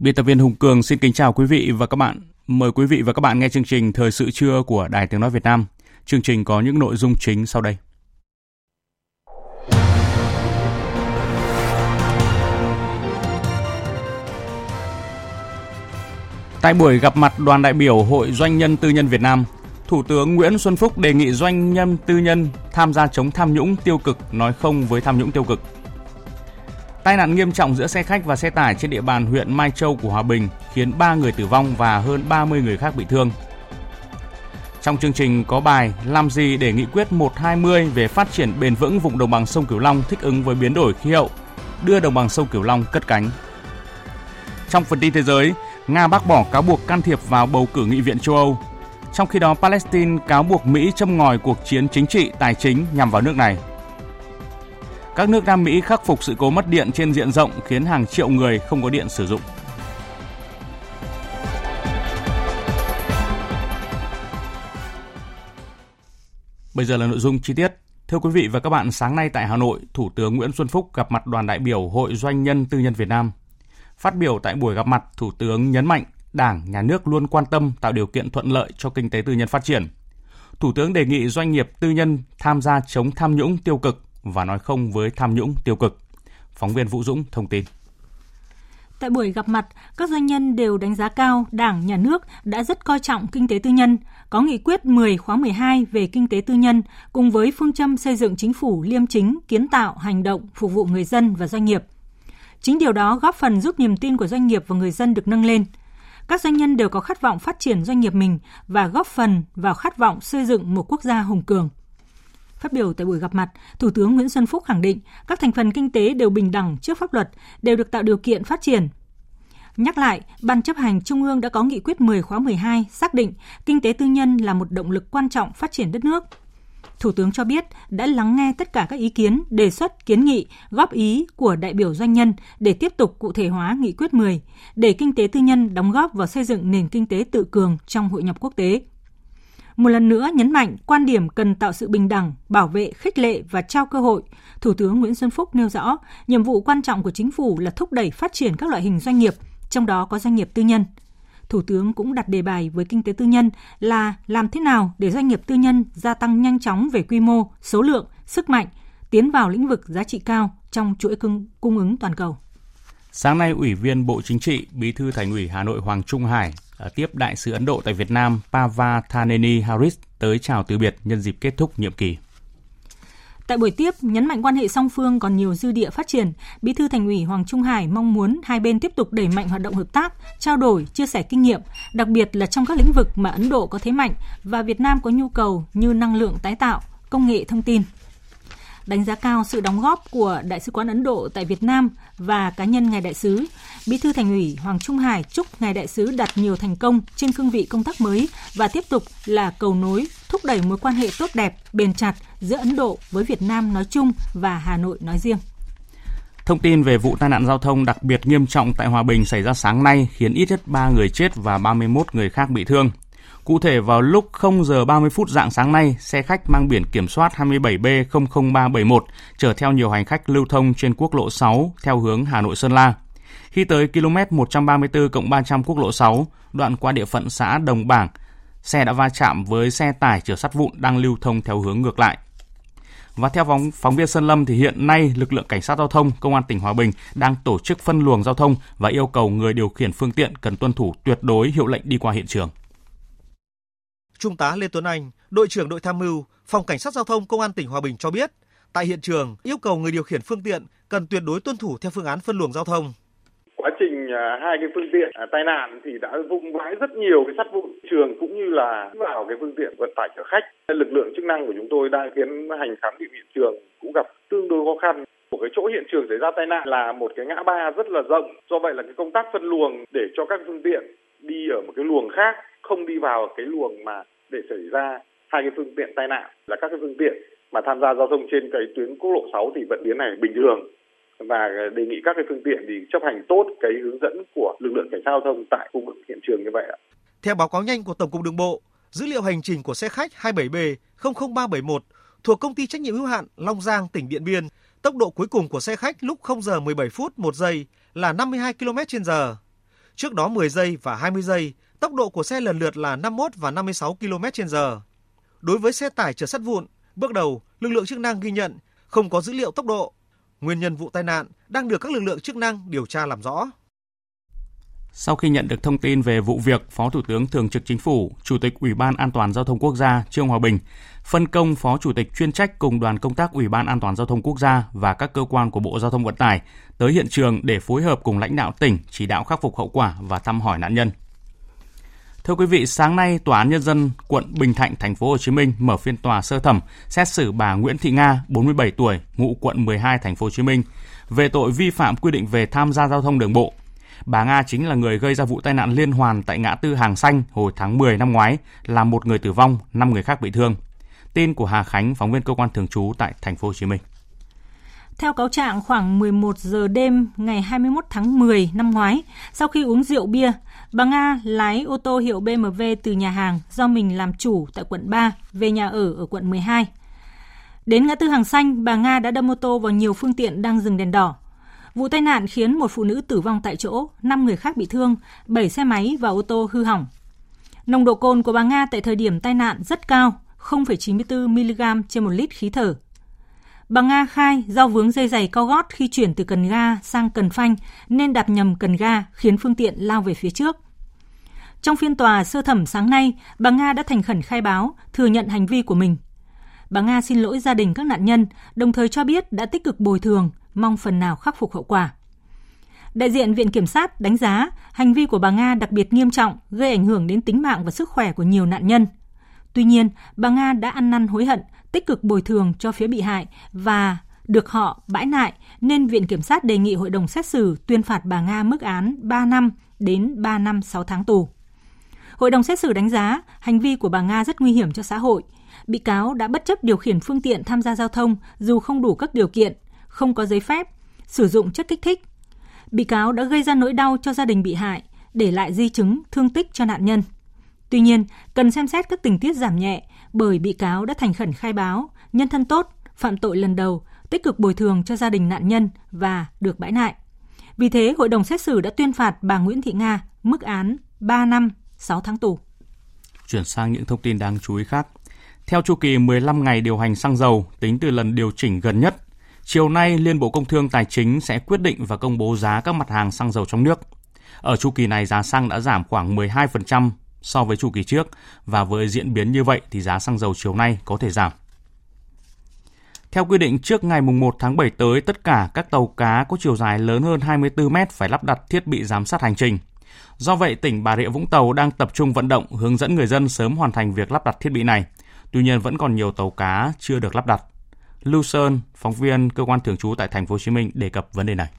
Biên tập viên Hùng Cường xin kính chào quý vị và các bạn. Mời quý vị và các bạn nghe chương trình Thời sự trưa của Đài Tiếng Nói Việt Nam. Chương trình có những nội dung chính sau đây. Tại buổi gặp mặt đoàn đại biểu Hội Doanh nhân Tư nhân Việt Nam, Thủ tướng Nguyễn Xuân Phúc đề nghị doanh nhân tư nhân tham gia chống tham nhũng tiêu cực, nói không với tham nhũng tiêu cực. Tai nạn nghiêm trọng giữa xe khách và xe tải trên địa bàn huyện Mai Châu của Hòa Bình khiến 3 người tử vong và hơn 30 người khác bị thương. Trong chương trình có bài Làm gì để nghị quyết 120 về phát triển bền vững vùng đồng bằng sông Cửu Long thích ứng với biến đổi khí hậu, đưa đồng bằng sông Cửu Long cất cánh. Trong phần tin thế giới, Nga bác bỏ cáo buộc can thiệp vào bầu cử nghị viện châu Âu. Trong khi đó, Palestine cáo buộc Mỹ châm ngòi cuộc chiến chính trị tài chính nhằm vào nước này. Các nước Nam Mỹ khắc phục sự cố mất điện trên diện rộng khiến hàng triệu người không có điện sử dụng. Bây giờ là nội dung chi tiết. Thưa quý vị và các bạn, sáng nay tại Hà Nội, Thủ tướng Nguyễn Xuân Phúc gặp mặt đoàn đại biểu Hội Doanh nhân Tư nhân Việt Nam. Phát biểu tại buổi gặp mặt, Thủ tướng nhấn mạnh Đảng, Nhà nước luôn quan tâm tạo điều kiện thuận lợi cho kinh tế tư nhân phát triển. Thủ tướng đề nghị doanh nghiệp tư nhân tham gia chống tham nhũng tiêu cực và nói không với tham nhũng tiêu cực. Phóng viên Vũ Dũng thông tin. Tại buổi gặp mặt, các doanh nhân đều đánh giá cao Đảng, Nhà nước đã rất coi trọng kinh tế tư nhân, có nghị quyết 10 khóa 12 về kinh tế tư nhân cùng với phương châm xây dựng chính phủ liêm chính, kiến tạo, hành động, phục vụ người dân và doanh nghiệp. Chính điều đó góp phần giúp niềm tin của doanh nghiệp và người dân được nâng lên. Các doanh nhân đều có khát vọng phát triển doanh nghiệp mình và góp phần vào khát vọng xây dựng một quốc gia hùng cường. Phát biểu tại buổi gặp mặt, Thủ tướng Nguyễn Xuân Phúc khẳng định các thành phần kinh tế đều bình đẳng trước pháp luật, đều được tạo điều kiện phát triển. Nhắc lại, Ban chấp hành Trung ương đã có nghị quyết 10 khóa 12 xác định kinh tế tư nhân là một động lực quan trọng phát triển đất nước. Thủ tướng cho biết đã lắng nghe tất cả các ý kiến, đề xuất, kiến nghị, góp ý của đại biểu doanh nhân để tiếp tục cụ thể hóa nghị quyết 10, để kinh tế tư nhân đóng góp vào xây dựng nền kinh tế tự cường trong hội nhập quốc tế. Một lần nữa nhấn mạnh quan điểm cần tạo sự bình đẳng, bảo vệ, khích lệ và trao cơ hội. Thủ tướng Nguyễn Xuân Phúc nêu rõ, nhiệm vụ quan trọng của chính phủ là thúc đẩy phát triển các loại hình doanh nghiệp, trong đó có doanh nghiệp tư nhân. Thủ tướng cũng đặt đề bài với kinh tế tư nhân là làm thế nào để doanh nghiệp tư nhân gia tăng nhanh chóng về quy mô, số lượng, sức mạnh, tiến vào lĩnh vực giá trị cao trong chuỗi cung ứng toàn cầu. Sáng nay, Ủy viên Bộ Chính trị, Bí thư Thành ủy Hà Nội Hoàng Trung Hải À, tiếp đại sứ Ấn Độ tại Việt Nam pavathaneni Harris tới chào từ biệt nhân dịp kết thúc nhiệm kỳ. Tại buổi tiếp, nhấn mạnh quan hệ song phương còn nhiều dư địa phát triển, Bí thư Thành ủy Hoàng Trung Hải mong muốn hai bên tiếp tục đẩy mạnh hoạt động hợp tác, trao đổi, chia sẻ kinh nghiệm, đặc biệt là trong các lĩnh vực mà Ấn Độ có thế mạnh và Việt Nam có nhu cầu như năng lượng tái tạo, công nghệ thông tin đánh giá cao sự đóng góp của Đại sứ quán Ấn Độ tại Việt Nam và cá nhân ngài đại sứ. Bí thư Thành ủy Hoàng Trung Hải chúc ngài đại sứ đạt nhiều thành công trên cương vị công tác mới và tiếp tục là cầu nối thúc đẩy mối quan hệ tốt đẹp, bền chặt giữa Ấn Độ với Việt Nam nói chung và Hà Nội nói riêng. Thông tin về vụ tai nạn giao thông đặc biệt nghiêm trọng tại Hòa Bình xảy ra sáng nay khiến ít nhất 3 người chết và 31 người khác bị thương. Cụ thể vào lúc 0 giờ 30 phút dạng sáng nay, xe khách mang biển kiểm soát 27B00371 chở theo nhiều hành khách lưu thông trên quốc lộ 6 theo hướng Hà Nội Sơn La. Khi tới km 134 300 quốc lộ 6, đoạn qua địa phận xã Đồng Bảng, xe đã va chạm với xe tải chở sắt vụn đang lưu thông theo hướng ngược lại. Và theo phóng, phóng viên Sơn Lâm thì hiện nay lực lượng cảnh sát giao thông công an tỉnh Hòa Bình đang tổ chức phân luồng giao thông và yêu cầu người điều khiển phương tiện cần tuân thủ tuyệt đối hiệu lệnh đi qua hiện trường. Trung tá Lê Tuấn Anh, đội trưởng đội tham mưu, phòng cảnh sát giao thông công an tỉnh Hòa Bình cho biết, tại hiện trường yêu cầu người điều khiển phương tiện cần tuyệt đối tuân thủ theo phương án phân luồng giao thông. Quá trình à, hai cái phương tiện à, tai nạn thì đã vung vãi rất nhiều cái sắt vụn trường cũng như là vào cái phương tiện vận tải chở khách. Lực lượng chức năng của chúng tôi đang tiến hành khám nghiệm hiện trường cũng gặp tương đối khó khăn. Một cái chỗ hiện trường xảy ra tai nạn là một cái ngã ba rất là rộng. Do vậy là cái công tác phân luồng để cho các phương tiện đi ở một cái luồng khác, không đi vào cái luồng mà để xảy ra hai cái phương tiện tai nạn là các cái phương tiện mà tham gia giao thông trên cái tuyến quốc lộ 6 thì vận biến này bình thường và đề nghị các cái phương tiện thì chấp hành tốt cái hướng dẫn của lực lượng cảnh sát giao thông tại khu vực hiện trường như vậy ạ. Theo báo cáo nhanh của Tổng cục Đường bộ, dữ liệu hành trình của xe khách 27B 00371 thuộc công ty trách nhiệm hữu hạn Long Giang tỉnh Điện Biên, tốc độ cuối cùng của xe khách lúc 0 giờ 17 phút 1 giây là 52 km/h. Trước đó 10 giây và 20 giây, tốc độ của xe lần lượt là 51 và 56 km/h. Đối với xe tải chở sắt vụn, bước đầu lực lượng chức năng ghi nhận không có dữ liệu tốc độ. Nguyên nhân vụ tai nạn đang được các lực lượng chức năng điều tra làm rõ. Sau khi nhận được thông tin về vụ việc, Phó Thủ tướng Thường trực Chính phủ, Chủ tịch Ủy ban An toàn Giao thông Quốc gia Trương Hòa Bình phân công Phó Chủ tịch chuyên trách cùng đoàn công tác Ủy ban An toàn Giao thông Quốc gia và các cơ quan của Bộ Giao thông Vận tải tới hiện trường để phối hợp cùng lãnh đạo tỉnh chỉ đạo khắc phục hậu quả và thăm hỏi nạn nhân. Thưa quý vị, sáng nay Tòa án nhân dân quận Bình Thạnh thành phố Hồ Chí Minh mở phiên tòa sơ thẩm xét xử bà Nguyễn Thị Nga, 47 tuổi, ngụ quận 12 thành phố Hồ Chí Minh về tội vi phạm quy định về tham gia giao thông đường bộ. Bà Nga chính là người gây ra vụ tai nạn liên hoàn tại ngã tư Hàng Xanh hồi tháng 10 năm ngoái, làm một người tử vong, 5 người khác bị thương. Tin của Hà Khánh, phóng viên cơ quan thường trú tại thành phố Hồ Chí Minh. Theo cáo trạng, khoảng 11 giờ đêm ngày 21 tháng 10 năm ngoái, sau khi uống rượu bia, bà Nga lái ô tô hiệu BMW từ nhà hàng do mình làm chủ tại quận 3 về nhà ở ở quận 12. Đến ngã tư hàng xanh, bà Nga đã đâm ô tô vào nhiều phương tiện đang dừng đèn đỏ. Vụ tai nạn khiến một phụ nữ tử vong tại chỗ, 5 người khác bị thương, 7 xe máy và ô tô hư hỏng. Nồng độ cồn của bà Nga tại thời điểm tai nạn rất cao, 0,94 mg trên một lít khí thở. Bà Nga khai do vướng dây giày cao gót khi chuyển từ cần ga sang cần phanh nên đạp nhầm cần ga khiến phương tiện lao về phía trước. Trong phiên tòa sơ thẩm sáng nay, bà Nga đã thành khẩn khai báo, thừa nhận hành vi của mình. Bà Nga xin lỗi gia đình các nạn nhân, đồng thời cho biết đã tích cực bồi thường, mong phần nào khắc phục hậu quả. Đại diện Viện Kiểm sát đánh giá hành vi của bà Nga đặc biệt nghiêm trọng, gây ảnh hưởng đến tính mạng và sức khỏe của nhiều nạn nhân. Tuy nhiên, bà Nga đã ăn năn hối hận, tích cực bồi thường cho phía bị hại và được họ bãi nại nên Viện Kiểm sát đề nghị hội đồng xét xử tuyên phạt bà Nga mức án 3 năm đến 3 năm 6 tháng tù. Hội đồng xét xử đánh giá hành vi của bà Nga rất nguy hiểm cho xã hội. Bị cáo đã bất chấp điều khiển phương tiện tham gia giao thông dù không đủ các điều kiện, không có giấy phép, sử dụng chất kích thích. Bị cáo đã gây ra nỗi đau cho gia đình bị hại, để lại di chứng, thương tích cho nạn nhân. Tuy nhiên, cần xem xét các tình tiết giảm nhẹ bởi bị cáo đã thành khẩn khai báo, nhân thân tốt, phạm tội lần đầu, tích cực bồi thường cho gia đình nạn nhân và được bãi nại. Vì thế, hội đồng xét xử đã tuyên phạt bà Nguyễn Thị Nga mức án 3 năm 6 tháng tù. Chuyển sang những thông tin đáng chú ý khác. Theo chu kỳ 15 ngày điều hành xăng dầu tính từ lần điều chỉnh gần nhất, chiều nay Liên Bộ Công Thương Tài chính sẽ quyết định và công bố giá các mặt hàng xăng dầu trong nước. Ở chu kỳ này giá xăng đã giảm khoảng 12% so với chu kỳ trước và với diễn biến như vậy thì giá xăng dầu chiều nay có thể giảm. Theo quy định trước ngày 1 tháng 7 tới, tất cả các tàu cá có chiều dài lớn hơn 24 mét phải lắp đặt thiết bị giám sát hành trình. Do vậy, tỉnh Bà Rịa Vũng Tàu đang tập trung vận động hướng dẫn người dân sớm hoàn thành việc lắp đặt thiết bị này. Tuy nhiên vẫn còn nhiều tàu cá chưa được lắp đặt. Lưu Sơn, phóng viên cơ quan thường trú tại thành phố Hồ Chí Minh đề cập vấn đề này.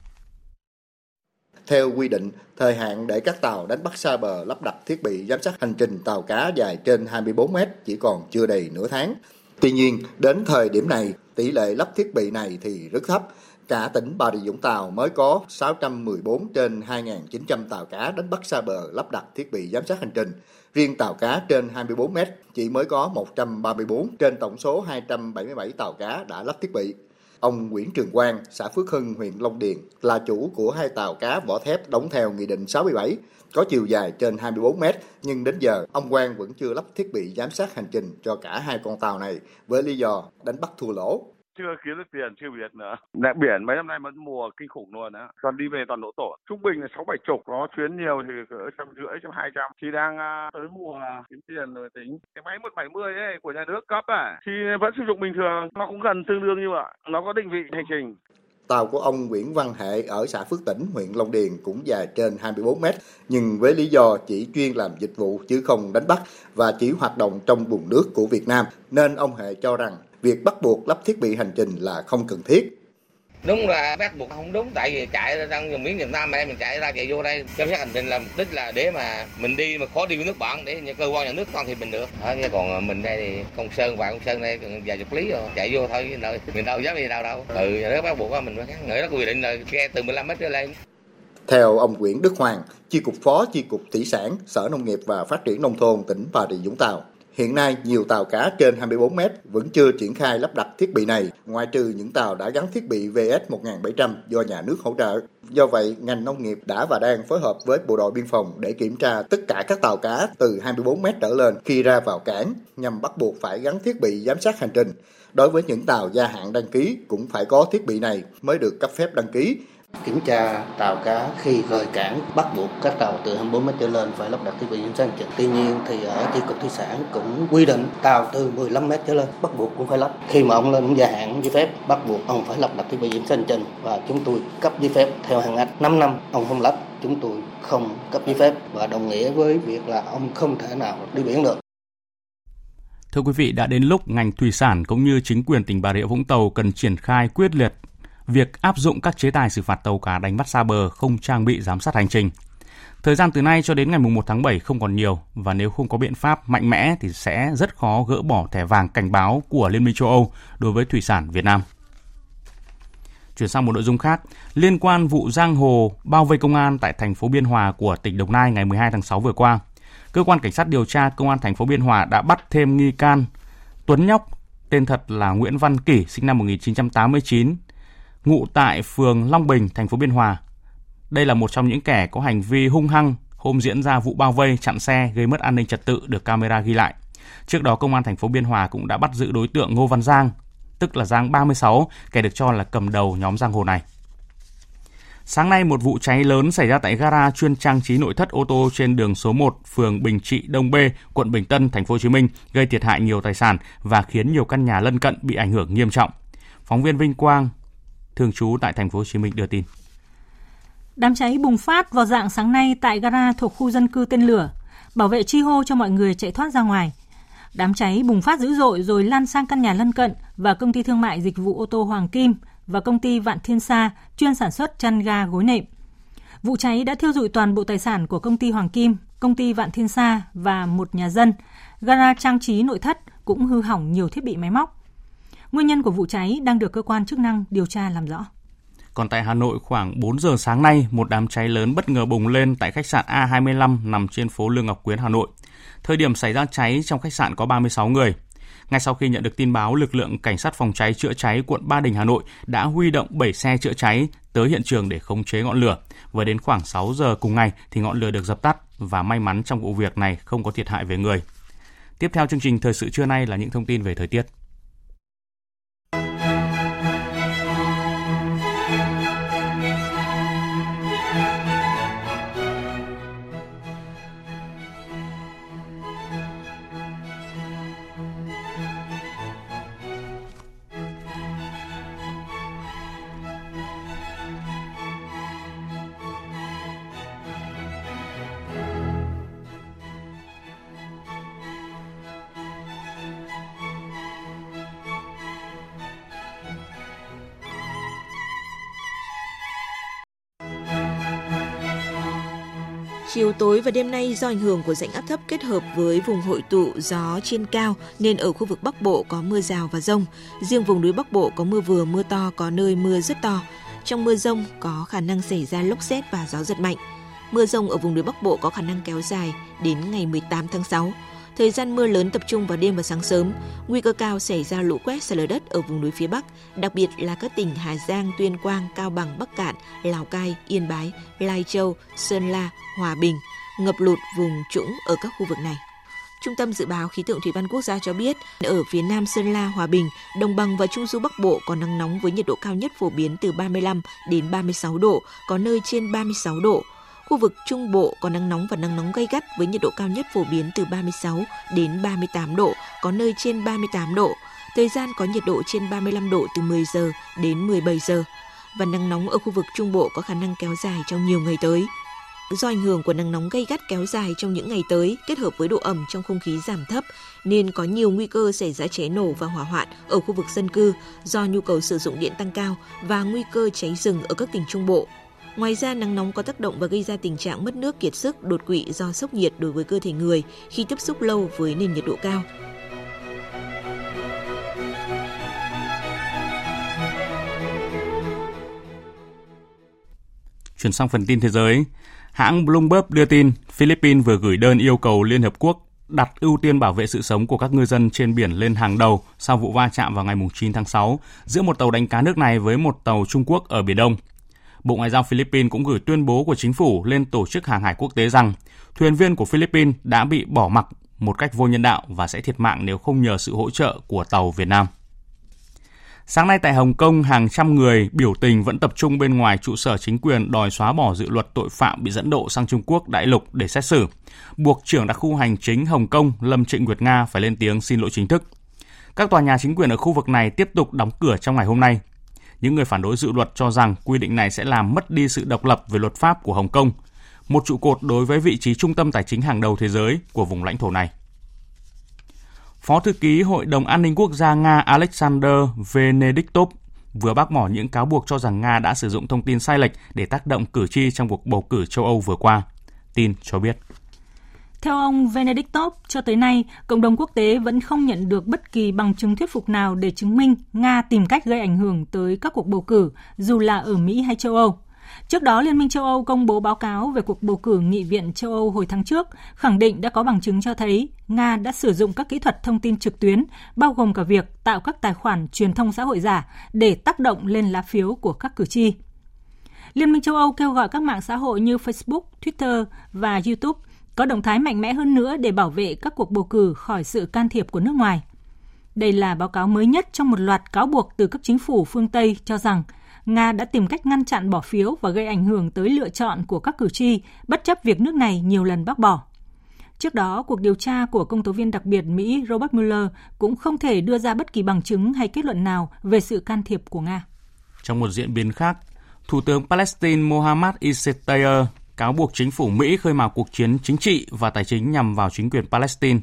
Theo quy định, thời hạn để các tàu đánh bắt xa bờ lắp đặt thiết bị giám sát hành trình tàu cá dài trên 24 mét chỉ còn chưa đầy nửa tháng. Tuy nhiên, đến thời điểm này, tỷ lệ lắp thiết bị này thì rất thấp. Cả tỉnh Bà Rịa Vũng Tàu mới có 614 trên 2.900 tàu cá đánh bắt xa bờ lắp đặt thiết bị giám sát hành trình. Riêng tàu cá trên 24 mét chỉ mới có 134 trên tổng số 277 tàu cá đã lắp thiết bị. Ông Nguyễn Trường Quang, xã Phước Hưng, huyện Long Điền là chủ của hai tàu cá vỏ thép đóng theo Nghị định 67, có chiều dài trên 24 mét, nhưng đến giờ ông Quang vẫn chưa lắp thiết bị giám sát hành trình cho cả hai con tàu này với lý do đánh bắt thua lỗ chưa kiếm được tiền chưa biết nữa. Đại biển mấy năm nay mất mùa kinh khủng luôn á. Toàn đi về toàn lỗ tổn trung bình là sáu bảy chục có chuyến nhiều thì cỡ trăm rưỡi trăm hai trăm. Thì đang uh, tới mùa kiếm tiền rồi tính. Cái máy một bảy mươi ấy của nhà nước cấp à thì vẫn sử dụng bình thường. Nó cũng gần tương đương như vậy. Nó có định vị hành trình. Tàu của ông Nguyễn Văn Hệ ở xã Phước Tỉnh, huyện Long Điền cũng dài trên 24 mét, nhưng với lý do chỉ chuyên làm dịch vụ chứ không đánh bắt và chỉ hoạt động trong vùng nước của Việt Nam, nên ông Hệ cho rằng việc bắt buộc lắp thiết bị hành trình là không cần thiết. Đúng là bắt buộc không đúng tại vì chạy ra trong vùng biển Việt Nam mà mình chạy ra chạy vô đây. Giám sát hành trình là mục đích là để mà mình đi mà khó đi với nước bạn để những cơ quan nhà nước con thì mình được. À, còn mình đây thì công sơn và công sơn đây vài chục lý rồi chạy vô thôi đâu mình đâu dám đi đâu đâu. Ừ nhà nước bắt buộc mình phải nghĩ nó quy định là ghe từ 15 mét trở lên. Theo ông Nguyễn Đức Hoàng, Chi cục Phó Chi cục Thủy sản, Sở Nông nghiệp và Phát triển Nông thôn tỉnh Bà Rịa Vũng Tàu, Hiện nay, nhiều tàu cá trên 24 mét vẫn chưa triển khai lắp đặt thiết bị này, ngoại trừ những tàu đã gắn thiết bị VS1700 do nhà nước hỗ trợ. Do vậy, ngành nông nghiệp đã và đang phối hợp với Bộ đội Biên phòng để kiểm tra tất cả các tàu cá từ 24 mét trở lên khi ra vào cảng nhằm bắt buộc phải gắn thiết bị giám sát hành trình. Đối với những tàu gia hạn đăng ký cũng phải có thiết bị này mới được cấp phép đăng ký kiểm tra tàu cá khi rời cảng bắt buộc các tàu từ 24 mét trở lên phải lắp đặt thiết bị giám sát hành trình. Tuy nhiên thì ở chi cục thủy sản cũng quy định tàu từ 15 mét trở lên bắt buộc cũng phải lắp. Khi mà ông lên gia hạn giấy phép bắt buộc ông phải lắp đặt thiết bị giám sát hành trình và chúng tôi cấp giấy phép theo hàng ngạch 5 năm ông không lắp chúng tôi không cấp giấy phép và đồng nghĩa với việc là ông không thể nào đi biển được. Thưa quý vị, đã đến lúc ngành thủy sản cũng như chính quyền tỉnh Bà Rịa Vũng Tàu cần triển khai quyết liệt việc áp dụng các chế tài xử phạt tàu cá đánh bắt xa bờ không trang bị giám sát hành trình. Thời gian từ nay cho đến ngày 1 tháng 7 không còn nhiều và nếu không có biện pháp mạnh mẽ thì sẽ rất khó gỡ bỏ thẻ vàng cảnh báo của Liên minh châu Âu đối với thủy sản Việt Nam. Chuyển sang một nội dung khác, liên quan vụ giang hồ bao vây công an tại thành phố Biên Hòa của tỉnh Đồng Nai ngày 12 tháng 6 vừa qua, cơ quan cảnh sát điều tra công an thành phố Biên Hòa đã bắt thêm nghi can Tuấn Nhóc, tên thật là Nguyễn Văn Kỷ, sinh năm 1989, ngụ tại phường Long Bình, thành phố Biên Hòa. Đây là một trong những kẻ có hành vi hung hăng hôm diễn ra vụ bao vây chặn xe gây mất an ninh trật tự được camera ghi lại. Trước đó công an thành phố Biên Hòa cũng đã bắt giữ đối tượng Ngô Văn Giang, tức là Giang 36, kẻ được cho là cầm đầu nhóm giang hồ này. Sáng nay một vụ cháy lớn xảy ra tại gara chuyên trang trí nội thất ô tô trên đường số 1, phường Bình Trị Đông B, quận Bình Tân, thành phố Hồ Chí Minh, gây thiệt hại nhiều tài sản và khiến nhiều căn nhà lân cận bị ảnh hưởng nghiêm trọng. Phóng viên Vinh Quang thường trú tại thành phố Hồ Chí Minh đưa tin. Đám cháy bùng phát vào dạng sáng nay tại gara thuộc khu dân cư tên lửa. Bảo vệ chi hô cho mọi người chạy thoát ra ngoài. Đám cháy bùng phát dữ dội rồi lan sang căn nhà lân cận và công ty thương mại dịch vụ ô tô Hoàng Kim và công ty Vạn Thiên Sa chuyên sản xuất chăn ga gối nệm. Vụ cháy đã thiêu dụi toàn bộ tài sản của công ty Hoàng Kim, công ty Vạn Thiên Sa và một nhà dân. Gara trang trí nội thất cũng hư hỏng nhiều thiết bị máy móc. Nguyên nhân của vụ cháy đang được cơ quan chức năng điều tra làm rõ. Còn tại Hà Nội khoảng 4 giờ sáng nay, một đám cháy lớn bất ngờ bùng lên tại khách sạn A25 nằm trên phố Lương Ngọc Quyến, Hà Nội. Thời điểm xảy ra cháy trong khách sạn có 36 người. Ngay sau khi nhận được tin báo, lực lượng cảnh sát phòng cháy chữa cháy quận Ba Đình Hà Nội đã huy động 7 xe chữa cháy tới hiện trường để khống chế ngọn lửa. Và đến khoảng 6 giờ cùng ngày thì ngọn lửa được dập tắt và may mắn trong vụ việc này không có thiệt hại về người. Tiếp theo chương trình thời sự trưa nay là những thông tin về thời tiết. Đêm nay do ảnh hưởng của rãnh áp thấp kết hợp với vùng hội tụ gió trên cao nên ở khu vực Bắc Bộ có mưa rào và rông. Riêng vùng núi Bắc Bộ có mưa vừa mưa to, có nơi mưa rất to. Trong mưa rông có khả năng xảy ra lốc xét và gió giật mạnh. Mưa rông ở vùng núi Bắc Bộ có khả năng kéo dài đến ngày 18 tháng 6. Thời gian mưa lớn tập trung vào đêm và sáng sớm, nguy cơ cao xảy ra lũ quét sạt lở đất ở vùng núi phía Bắc, đặc biệt là các tỉnh Hà Giang, Tuyên Quang, Cao Bằng, Bắc Cạn, Lào Cai, Yên Bái, Lai Châu, Sơn La, Hòa Bình, ngập lụt vùng trũng ở các khu vực này. Trung tâm Dự báo Khí tượng Thủy văn Quốc gia cho biết, ở phía Nam Sơn La, Hòa Bình, Đồng bằng và Trung du Bắc Bộ có nắng nóng với nhiệt độ cao nhất phổ biến từ 35 đến 36 độ, có nơi trên 36 độ. Khu vực Trung Bộ có nắng nóng và nắng nóng gay gắt với nhiệt độ cao nhất phổ biến từ 36 đến 38 độ, có nơi trên 38 độ. Thời gian có nhiệt độ trên 35 độ từ 10 giờ đến 17 giờ. và nắng nóng ở khu vực Trung Bộ có khả năng kéo dài trong nhiều ngày tới. Do ảnh hưởng của nắng nóng gây gắt kéo dài trong những ngày tới kết hợp với độ ẩm trong không khí giảm thấp nên có nhiều nguy cơ xảy ra cháy nổ và hỏa hoạn ở khu vực dân cư do nhu cầu sử dụng điện tăng cao và nguy cơ cháy rừng ở các tỉnh Trung Bộ. Ngoài ra, nắng nóng có tác động và gây ra tình trạng mất nước kiệt sức, đột quỵ do sốc nhiệt đối với cơ thể người khi tiếp xúc lâu với nền nhiệt độ cao. Chuyển sang phần tin thế giới, hãng Bloomberg đưa tin Philippines vừa gửi đơn yêu cầu Liên Hợp Quốc đặt ưu tiên bảo vệ sự sống của các ngư dân trên biển lên hàng đầu sau vụ va chạm vào ngày 9 tháng 6 giữa một tàu đánh cá nước này với một tàu Trung Quốc ở Biển Đông. Bộ Ngoại giao Philippines cũng gửi tuyên bố của chính phủ lên Tổ chức Hàng hải Quốc tế rằng thuyền viên của Philippines đã bị bỏ mặc một cách vô nhân đạo và sẽ thiệt mạng nếu không nhờ sự hỗ trợ của tàu Việt Nam. Sáng nay tại Hồng Kông, hàng trăm người biểu tình vẫn tập trung bên ngoài trụ sở chính quyền đòi xóa bỏ dự luật tội phạm bị dẫn độ sang Trung Quốc đại lục để xét xử, buộc trưởng đặc khu hành chính Hồng Kông Lâm Trịnh Nguyệt Nga phải lên tiếng xin lỗi chính thức. Các tòa nhà chính quyền ở khu vực này tiếp tục đóng cửa trong ngày hôm nay. Những người phản đối dự luật cho rằng quy định này sẽ làm mất đi sự độc lập về luật pháp của Hồng Kông, một trụ cột đối với vị trí trung tâm tài chính hàng đầu thế giới của vùng lãnh thổ này. Phó thư ký Hội đồng An ninh Quốc gia Nga Alexander Venediktov vừa bác bỏ những cáo buộc cho rằng Nga đã sử dụng thông tin sai lệch để tác động cử tri trong cuộc bầu cử châu Âu vừa qua. Tin cho biết. Theo ông Venediktov, cho tới nay, cộng đồng quốc tế vẫn không nhận được bất kỳ bằng chứng thuyết phục nào để chứng minh Nga tìm cách gây ảnh hưởng tới các cuộc bầu cử, dù là ở Mỹ hay châu Âu. Trước đó, Liên minh châu Âu công bố báo cáo về cuộc bầu cử Nghị viện châu Âu hồi tháng trước, khẳng định đã có bằng chứng cho thấy Nga đã sử dụng các kỹ thuật thông tin trực tuyến, bao gồm cả việc tạo các tài khoản truyền thông xã hội giả để tác động lên lá phiếu của các cử tri. Liên minh châu Âu kêu gọi các mạng xã hội như Facebook, Twitter và YouTube có động thái mạnh mẽ hơn nữa để bảo vệ các cuộc bầu cử khỏi sự can thiệp của nước ngoài. Đây là báo cáo mới nhất trong một loạt cáo buộc từ các chính phủ phương Tây cho rằng Nga đã tìm cách ngăn chặn bỏ phiếu và gây ảnh hưởng tới lựa chọn của các cử tri, bất chấp việc nước này nhiều lần bác bỏ. Trước đó, cuộc điều tra của công tố viên đặc biệt Mỹ Robert Mueller cũng không thể đưa ra bất kỳ bằng chứng hay kết luận nào về sự can thiệp của Nga. Trong một diễn biến khác, Thủ tướng Palestine Mohammad Issair cáo buộc chính phủ Mỹ khơi mào cuộc chiến chính trị và tài chính nhằm vào chính quyền Palestine.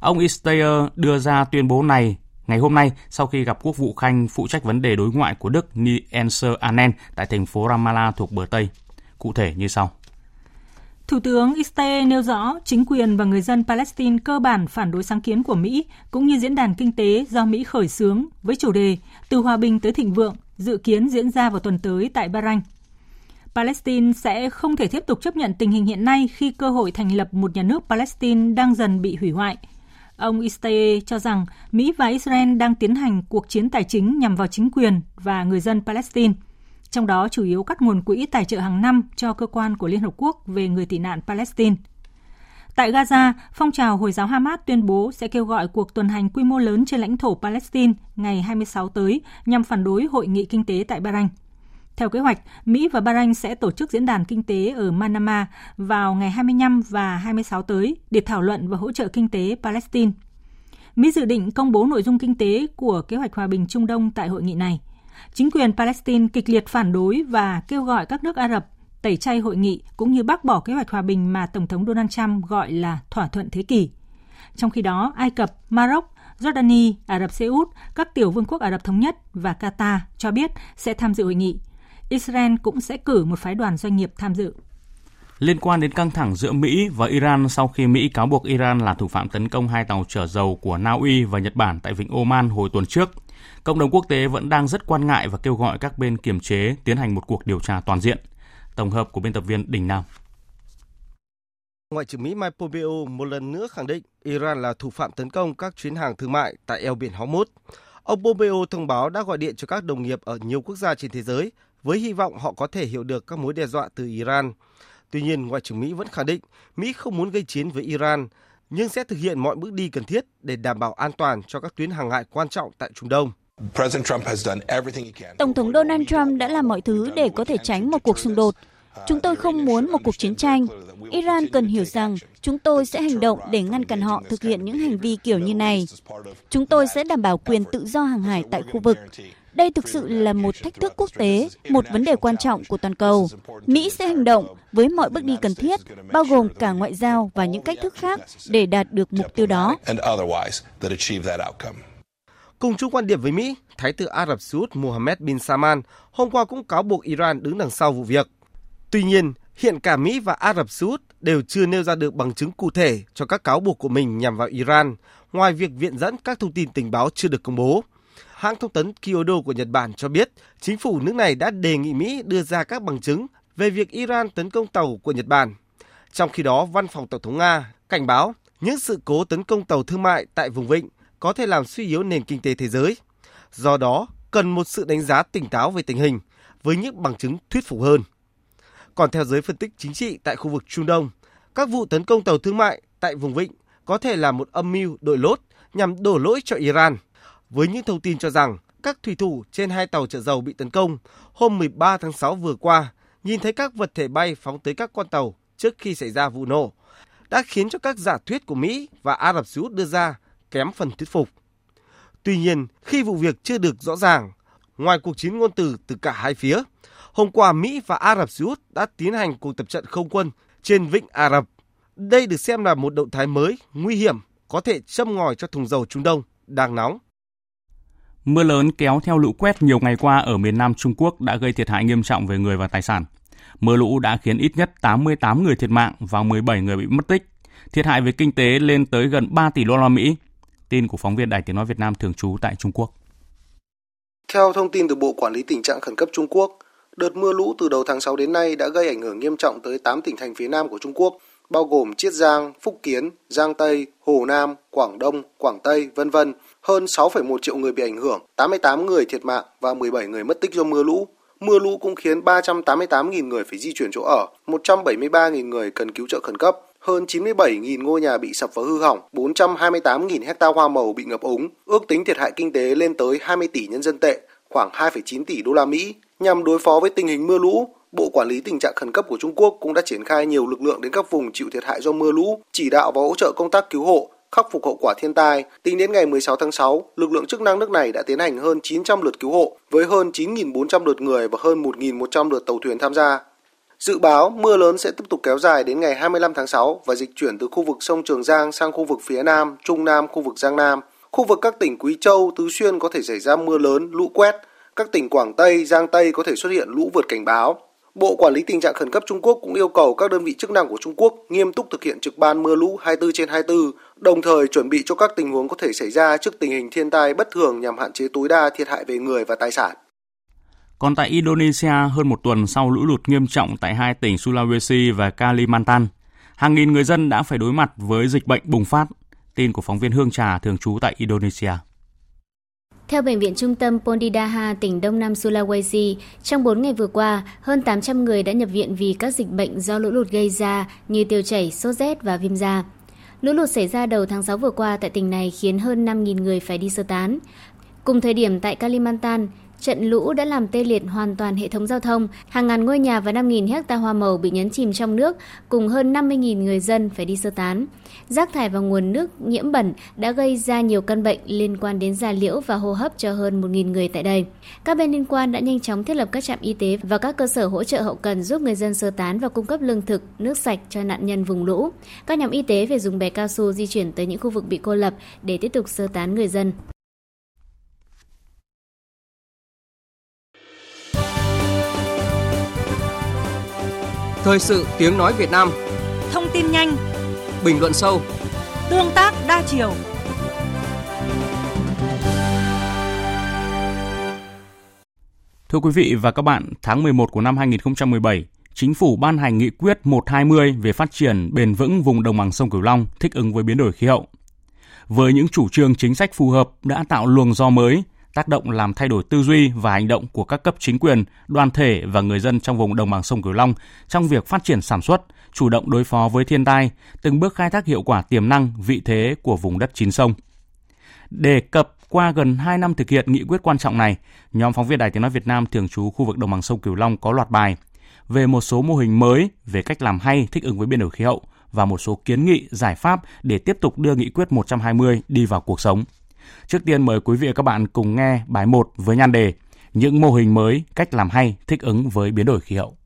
Ông Issair đưa ra tuyên bố này ngày hôm nay, sau khi gặp quốc vụ khanh phụ trách vấn đề đối ngoại của Đức Nienser Anen tại thành phố Ramallah thuộc bờ Tây. Cụ thể như sau. Thủ tướng Israel nêu rõ chính quyền và người dân Palestine cơ bản phản đối sáng kiến của Mỹ cũng như diễn đàn kinh tế do Mỹ khởi xướng với chủ đề Từ hòa bình tới thịnh vượng, dự kiến diễn ra vào tuần tới tại Bahrain. Palestine sẽ không thể tiếp tục chấp nhận tình hình hiện nay khi cơ hội thành lập một nhà nước Palestine đang dần bị hủy hoại – Ông Istee cho rằng Mỹ và Israel đang tiến hành cuộc chiến tài chính nhằm vào chính quyền và người dân Palestine, trong đó chủ yếu cắt nguồn quỹ tài trợ hàng năm cho cơ quan của Liên Hợp Quốc về người tị nạn Palestine. Tại Gaza, phong trào Hồi giáo Hamas tuyên bố sẽ kêu gọi cuộc tuần hành quy mô lớn trên lãnh thổ Palestine ngày 26 tới nhằm phản đối hội nghị kinh tế tại Bahrain. Theo kế hoạch, Mỹ và Bahrain sẽ tổ chức diễn đàn kinh tế ở Manama vào ngày 25 và 26 tới để thảo luận và hỗ trợ kinh tế Palestine. Mỹ dự định công bố nội dung kinh tế của kế hoạch hòa bình Trung Đông tại hội nghị này. Chính quyền Palestine kịch liệt phản đối và kêu gọi các nước Ả Rập tẩy chay hội nghị cũng như bác bỏ kế hoạch hòa bình mà Tổng thống Donald Trump gọi là thỏa thuận thế kỷ. Trong khi đó, Ai Cập, Maroc, Jordani, Ả Rập Xê Út, các tiểu vương quốc Ả Rập Thống Nhất và Qatar cho biết sẽ tham dự hội nghị. Israel cũng sẽ cử một phái đoàn doanh nghiệp tham dự. Liên quan đến căng thẳng giữa Mỹ và Iran sau khi Mỹ cáo buộc Iran là thủ phạm tấn công hai tàu chở dầu của Na Uy và Nhật Bản tại Vịnh Oman hồi tuần trước, cộng đồng quốc tế vẫn đang rất quan ngại và kêu gọi các bên kiềm chế tiến hành một cuộc điều tra toàn diện. Tổng hợp của biên tập viên Đình Nam. Ngoại trưởng Mỹ Mike Pompeo một lần nữa khẳng định Iran là thủ phạm tấn công các chuyến hàng thương mại tại eo biển Hormuz. Ông Pompeo thông báo đã gọi điện cho các đồng nghiệp ở nhiều quốc gia trên thế giới với hy vọng họ có thể hiểu được các mối đe dọa từ Iran. Tuy nhiên, Ngoại trưởng Mỹ vẫn khẳng định Mỹ không muốn gây chiến với Iran, nhưng sẽ thực hiện mọi bước đi cần thiết để đảm bảo an toàn cho các tuyến hàng hải quan trọng tại Trung Đông. Tổng thống Donald Trump đã làm mọi thứ để có thể tránh một cuộc xung đột. Chúng tôi không muốn một cuộc chiến tranh. Iran cần hiểu rằng chúng tôi sẽ hành động để ngăn cản họ thực hiện những hành vi kiểu như này. Chúng tôi sẽ đảm bảo quyền tự do hàng hải tại khu vực. Đây thực sự là một thách thức quốc tế, một vấn đề quan trọng của toàn cầu. Mỹ sẽ hành động với mọi bước đi cần thiết, bao gồm cả ngoại giao và những cách thức khác để đạt được mục tiêu đó. Cùng chung quan điểm với Mỹ, Thái tử Ả Rập Xê Út Mohammed bin Salman hôm qua cũng cáo buộc Iran đứng đằng sau vụ việc. Tuy nhiên, hiện cả Mỹ và Ả Rập Xê Út đều chưa nêu ra được bằng chứng cụ thể cho các cáo buộc của mình nhằm vào Iran, ngoài việc viện dẫn các thông tin tình báo chưa được công bố. Hãng thông tấn Kyodo của Nhật Bản cho biết, chính phủ nước này đã đề nghị Mỹ đưa ra các bằng chứng về việc Iran tấn công tàu của Nhật Bản. Trong khi đó, Văn phòng Tổng thống Nga cảnh báo những sự cố tấn công tàu thương mại tại vùng vịnh có thể làm suy yếu nền kinh tế thế giới. Do đó, cần một sự đánh giá tỉnh táo về tình hình với những bằng chứng thuyết phục hơn. Còn theo giới phân tích chính trị tại khu vực Trung Đông, các vụ tấn công tàu thương mại tại vùng vịnh có thể là một âm mưu đội lốt nhằm đổ lỗi cho Iran, với những thông tin cho rằng các thủy thủ trên hai tàu chở dầu bị tấn công hôm 13 tháng 6 vừa qua nhìn thấy các vật thể bay phóng tới các con tàu trước khi xảy ra vụ nổ, đã khiến cho các giả thuyết của Mỹ và Ả Rập Xê Út đưa ra kém phần thuyết phục. Tuy nhiên, khi vụ việc chưa được rõ ràng, ngoài cuộc chiến ngôn từ từ cả hai phía, hôm qua Mỹ và Ả Rập Xê Út đã tiến hành cuộc tập trận không quân trên vịnh Ả Rập. Đây được xem là một động thái mới, nguy hiểm, có thể châm ngòi cho thùng dầu Trung Đông đang nóng. Mưa lớn kéo theo lũ quét nhiều ngày qua ở miền Nam Trung Quốc đã gây thiệt hại nghiêm trọng về người và tài sản. Mưa lũ đã khiến ít nhất 88 người thiệt mạng và 17 người bị mất tích. Thiệt hại về kinh tế lên tới gần 3 tỷ đô la Mỹ. Tin của phóng viên Đài Tiếng nói Việt Nam thường trú tại Trung Quốc. Theo thông tin từ Bộ Quản lý tình trạng khẩn cấp Trung Quốc, đợt mưa lũ từ đầu tháng 6 đến nay đã gây ảnh hưởng nghiêm trọng tới 8 tỉnh thành phía Nam của Trung Quốc, bao gồm Chiết Giang, Phúc Kiến, Giang Tây, Hồ Nam, Quảng Đông, Quảng Tây, vân vân. Hơn 6,1 triệu người bị ảnh hưởng, 88 người thiệt mạng và 17 người mất tích do mưa lũ. Mưa lũ cũng khiến 388.000 người phải di chuyển chỗ ở, 173.000 người cần cứu trợ khẩn cấp, hơn 97.000 ngôi nhà bị sập và hư hỏng, 428.000 hecta hoa màu bị ngập úng, ước tính thiệt hại kinh tế lên tới 20 tỷ nhân dân tệ, khoảng 2,9 tỷ đô la Mỹ. Nhằm đối phó với tình hình mưa lũ, Bộ Quản lý tình trạng khẩn cấp của Trung Quốc cũng đã triển khai nhiều lực lượng đến các vùng chịu thiệt hại do mưa lũ, chỉ đạo và hỗ trợ công tác cứu hộ, khắc phục hậu quả thiên tai. Tính đến ngày 16 tháng 6, lực lượng chức năng nước này đã tiến hành hơn 900 lượt cứu hộ với hơn 9.400 lượt người và hơn 1.100 lượt tàu thuyền tham gia. Dự báo mưa lớn sẽ tiếp tục kéo dài đến ngày 25 tháng 6 và dịch chuyển từ khu vực sông Trường Giang sang khu vực phía Nam, Trung Nam, khu vực Giang Nam. Khu vực các tỉnh Quý Châu, Tứ Xuyên có thể xảy ra mưa lớn, lũ quét. Các tỉnh Quảng Tây, Giang Tây có thể xuất hiện lũ vượt cảnh báo. Bộ Quản lý tình trạng khẩn cấp Trung Quốc cũng yêu cầu các đơn vị chức năng của Trung Quốc nghiêm túc thực hiện trực ban mưa lũ 24 trên 24, đồng thời chuẩn bị cho các tình huống có thể xảy ra trước tình hình thiên tai bất thường nhằm hạn chế tối đa thiệt hại về người và tài sản. Còn tại Indonesia, hơn một tuần sau lũ lụt nghiêm trọng tại hai tỉnh Sulawesi và Kalimantan, hàng nghìn người dân đã phải đối mặt với dịch bệnh bùng phát. Tin của phóng viên Hương Trà thường trú tại Indonesia. Theo Bệnh viện Trung tâm Pondidaha, tỉnh Đông Nam Sulawesi, trong 4 ngày vừa qua, hơn 800 người đã nhập viện vì các dịch bệnh do lũ lụt gây ra như tiêu chảy, sốt rét và viêm da. Lũ lụt xảy ra đầu tháng 6 vừa qua tại tỉnh này khiến hơn 5.000 người phải đi sơ tán. Cùng thời điểm tại Kalimantan, Trận lũ đã làm tê liệt hoàn toàn hệ thống giao thông, hàng ngàn ngôi nhà và 5.000 hecta hoa màu bị nhấn chìm trong nước, cùng hơn 50.000 người dân phải đi sơ tán. Rác thải và nguồn nước nhiễm bẩn đã gây ra nhiều căn bệnh liên quan đến da liễu và hô hấp cho hơn 1.000 người tại đây. Các bên liên quan đã nhanh chóng thiết lập các trạm y tế và các cơ sở hỗ trợ hậu cần giúp người dân sơ tán và cung cấp lương thực, nước sạch cho nạn nhân vùng lũ. Các nhóm y tế phải dùng bè cao su di chuyển tới những khu vực bị cô lập để tiếp tục sơ tán người dân. Thời sự tiếng nói Việt Nam. Thông tin nhanh. Bình luận sâu. Tương tác đa chiều. Thưa quý vị và các bạn, tháng 11 của năm 2017, Chính phủ ban hành nghị quyết 120 về phát triển bền vững vùng đồng bằng sông Cửu Long thích ứng với biến đổi khí hậu. Với những chủ trương chính sách phù hợp đã tạo luồng do mới, tác động làm thay đổi tư duy và hành động của các cấp chính quyền, đoàn thể và người dân trong vùng đồng bằng sông Cửu Long trong việc phát triển sản xuất, chủ động đối phó với thiên tai, từng bước khai thác hiệu quả tiềm năng, vị thế của vùng đất chín sông. Đề cập qua gần 2 năm thực hiện nghị quyết quan trọng này, nhóm phóng viên Đài Tiếng Nói Việt Nam thường trú khu vực đồng bằng sông Cửu Long có loạt bài về một số mô hình mới về cách làm hay thích ứng với biến đổi khí hậu và một số kiến nghị, giải pháp để tiếp tục đưa nghị quyết 120 đi vào cuộc sống. Trước tiên mời quý vị và các bạn cùng nghe bài 1 với nhan đề những mô hình mới, cách làm hay thích ứng với biến đổi khí hậu.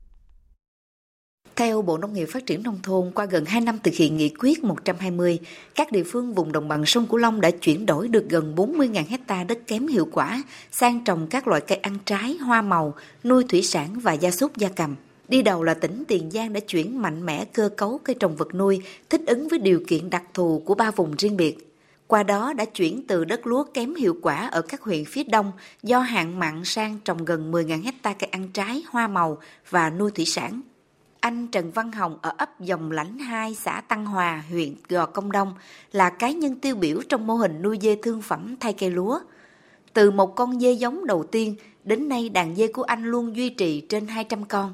Theo Bộ Nông nghiệp Phát triển Nông thôn, qua gần 2 năm thực hiện nghị quyết 120, các địa phương vùng đồng bằng sông Cửu Long đã chuyển đổi được gần 40.000 hecta đất kém hiệu quả sang trồng các loại cây ăn trái, hoa màu, nuôi thủy sản và gia súc gia cầm. Đi đầu là tỉnh Tiền Giang đã chuyển mạnh mẽ cơ cấu cây trồng vật nuôi thích ứng với điều kiện đặc thù của ba vùng riêng biệt. Qua đó đã chuyển từ đất lúa kém hiệu quả ở các huyện phía đông do hạn mặn sang trồng gần 10.000 hecta cây ăn trái, hoa màu và nuôi thủy sản. Anh Trần Văn Hồng ở ấp Dòng Lãnh 2, xã Tăng Hòa, huyện Gò Công Đông là cá nhân tiêu biểu trong mô hình nuôi dê thương phẩm thay cây lúa. Từ một con dê giống đầu tiên, đến nay đàn dê của anh luôn duy trì trên 200 con.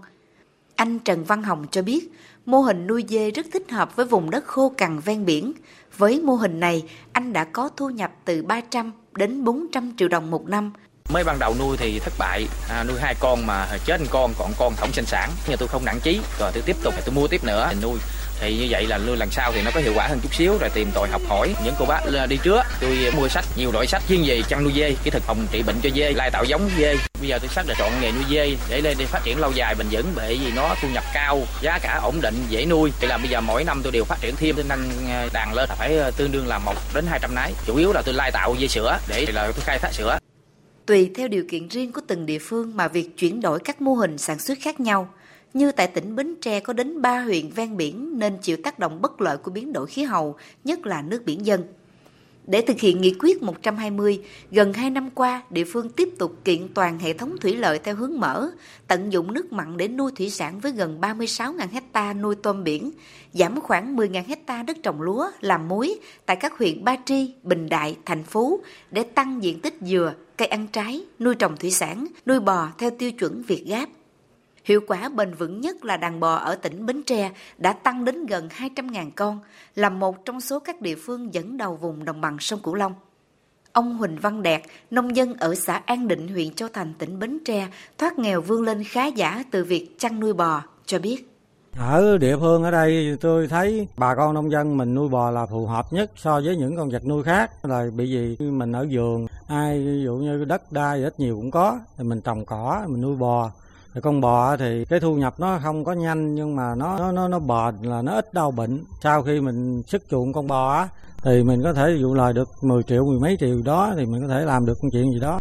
Anh Trần Văn Hồng cho biết, mô hình nuôi dê rất thích hợp với vùng đất khô cằn ven biển. Với mô hình này, anh đã có thu nhập từ 300 đến 400 triệu đồng một năm. Mới ban đầu nuôi thì thất bại. À, nuôi hai con mà chết một con còn con không sinh sản. Nhưng tôi không nặng chí. Rồi tôi tiếp tục tôi mua tiếp nữa. Nuôi thì như vậy là nuôi lần sau thì nó có hiệu quả hơn chút xíu, rồi tìm tòi học hỏi. Những cô bác đi trước, tôi mua sách, nhiều loại sách chuyên về chăn nuôi dê, kỹ thuật phòng trị bệnh cho dê, lai tạo giống dê. Bây giờ tôi xác định chọn nghề nuôi dê, để lên để phát triển lâu dài bền vững, bởi vì nó thu nhập cao, giá cả ổn định, dễ nuôi. Thì là bây giờ mỗi năm tôi đều phát triển thêm tôi nâng ờ, đàn lên là phải ờ, tương đương là một đến hai trăm nái. Chủ yếu là tôi lai tạo dê sữa, để là tôi khai thác sữa. Tùy theo điều kiện riêng của từng địa phương mà việc chuyển đổi các mô hình sản xuất khác nhau. Như tại tỉnh Bến Tre có đến 3 huyện ven biển nên chịu tác động bất lợi của biến đổi khí hậu, nhất là nước biển dân. Để thực hiện nghị quyết 120, gần 2 năm qua, địa phương tiếp tục kiện toàn hệ thống thủy lợi theo hướng mở, tận dụng nước mặn để nuôi thủy sản với gần 36.000 hecta nuôi tôm biển, giảm khoảng 10.000 hecta đất trồng lúa, làm muối tại các huyện Ba Tri, Bình Đại, Thành Phú để tăng diện tích dừa, cây ăn trái, nuôi trồng thủy sản, nuôi bò theo tiêu chuẩn Việt Gáp. Hiệu quả bền vững nhất là đàn bò ở tỉnh Bến Tre đã tăng đến gần 200.000 con, là một trong số các địa phương dẫn đầu vùng đồng bằng sông Cửu Long. Ông Huỳnh Văn Đạt, nông dân ở xã An Định, huyện Châu Thành, tỉnh Bến Tre, thoát nghèo vươn lên khá giả từ việc chăn nuôi bò, cho biết. Ở địa phương ở đây tôi thấy bà con nông dân mình nuôi bò là phù hợp nhất so với những con vật nuôi khác là bị gì mình ở vườn ai ví dụ như đất đai ít nhiều cũng có thì mình trồng cỏ mình nuôi bò thì con bò thì cái thu nhập nó không có nhanh nhưng mà nó nó nó, nó bền là nó ít đau bệnh sau khi mình sức chuộng con bò á thì mình có thể dụ lời được 10 triệu mười mấy triệu đó thì mình có thể làm được công chuyện gì đó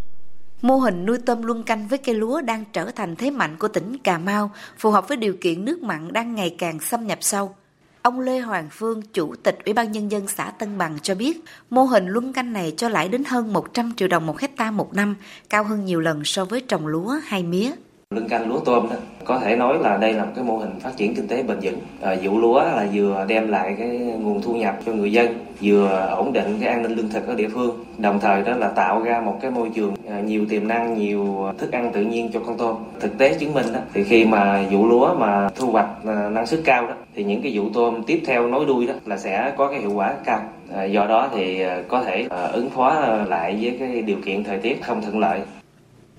Mô hình nuôi tôm luân canh với cây lúa đang trở thành thế mạnh của tỉnh Cà Mau, phù hợp với điều kiện nước mặn đang ngày càng xâm nhập sâu. Ông Lê Hoàng Phương, Chủ tịch Ủy ban Nhân dân xã Tân Bằng cho biết, mô hình luân canh này cho lãi đến hơn 100 triệu đồng một hecta một năm, cao hơn nhiều lần so với trồng lúa hay mía. Luân canh lúa tôm đó có thể nói là đây là một cái mô hình phát triển kinh tế bền vững. À, vụ lúa là vừa đem lại cái nguồn thu nhập cho người dân, vừa ổn định cái an ninh lương thực ở địa phương, đồng thời đó là tạo ra một cái môi trường à, nhiều tiềm năng, nhiều thức ăn tự nhiên cho con tôm. Thực tế chứng minh đó thì khi mà vụ lúa mà thu hoạch à, năng suất cao đó thì những cái vụ tôm tiếp theo nối đuôi đó là sẽ có cái hiệu quả cao. À, do đó thì có thể ứng phó lại với cái điều kiện thời tiết không thuận lợi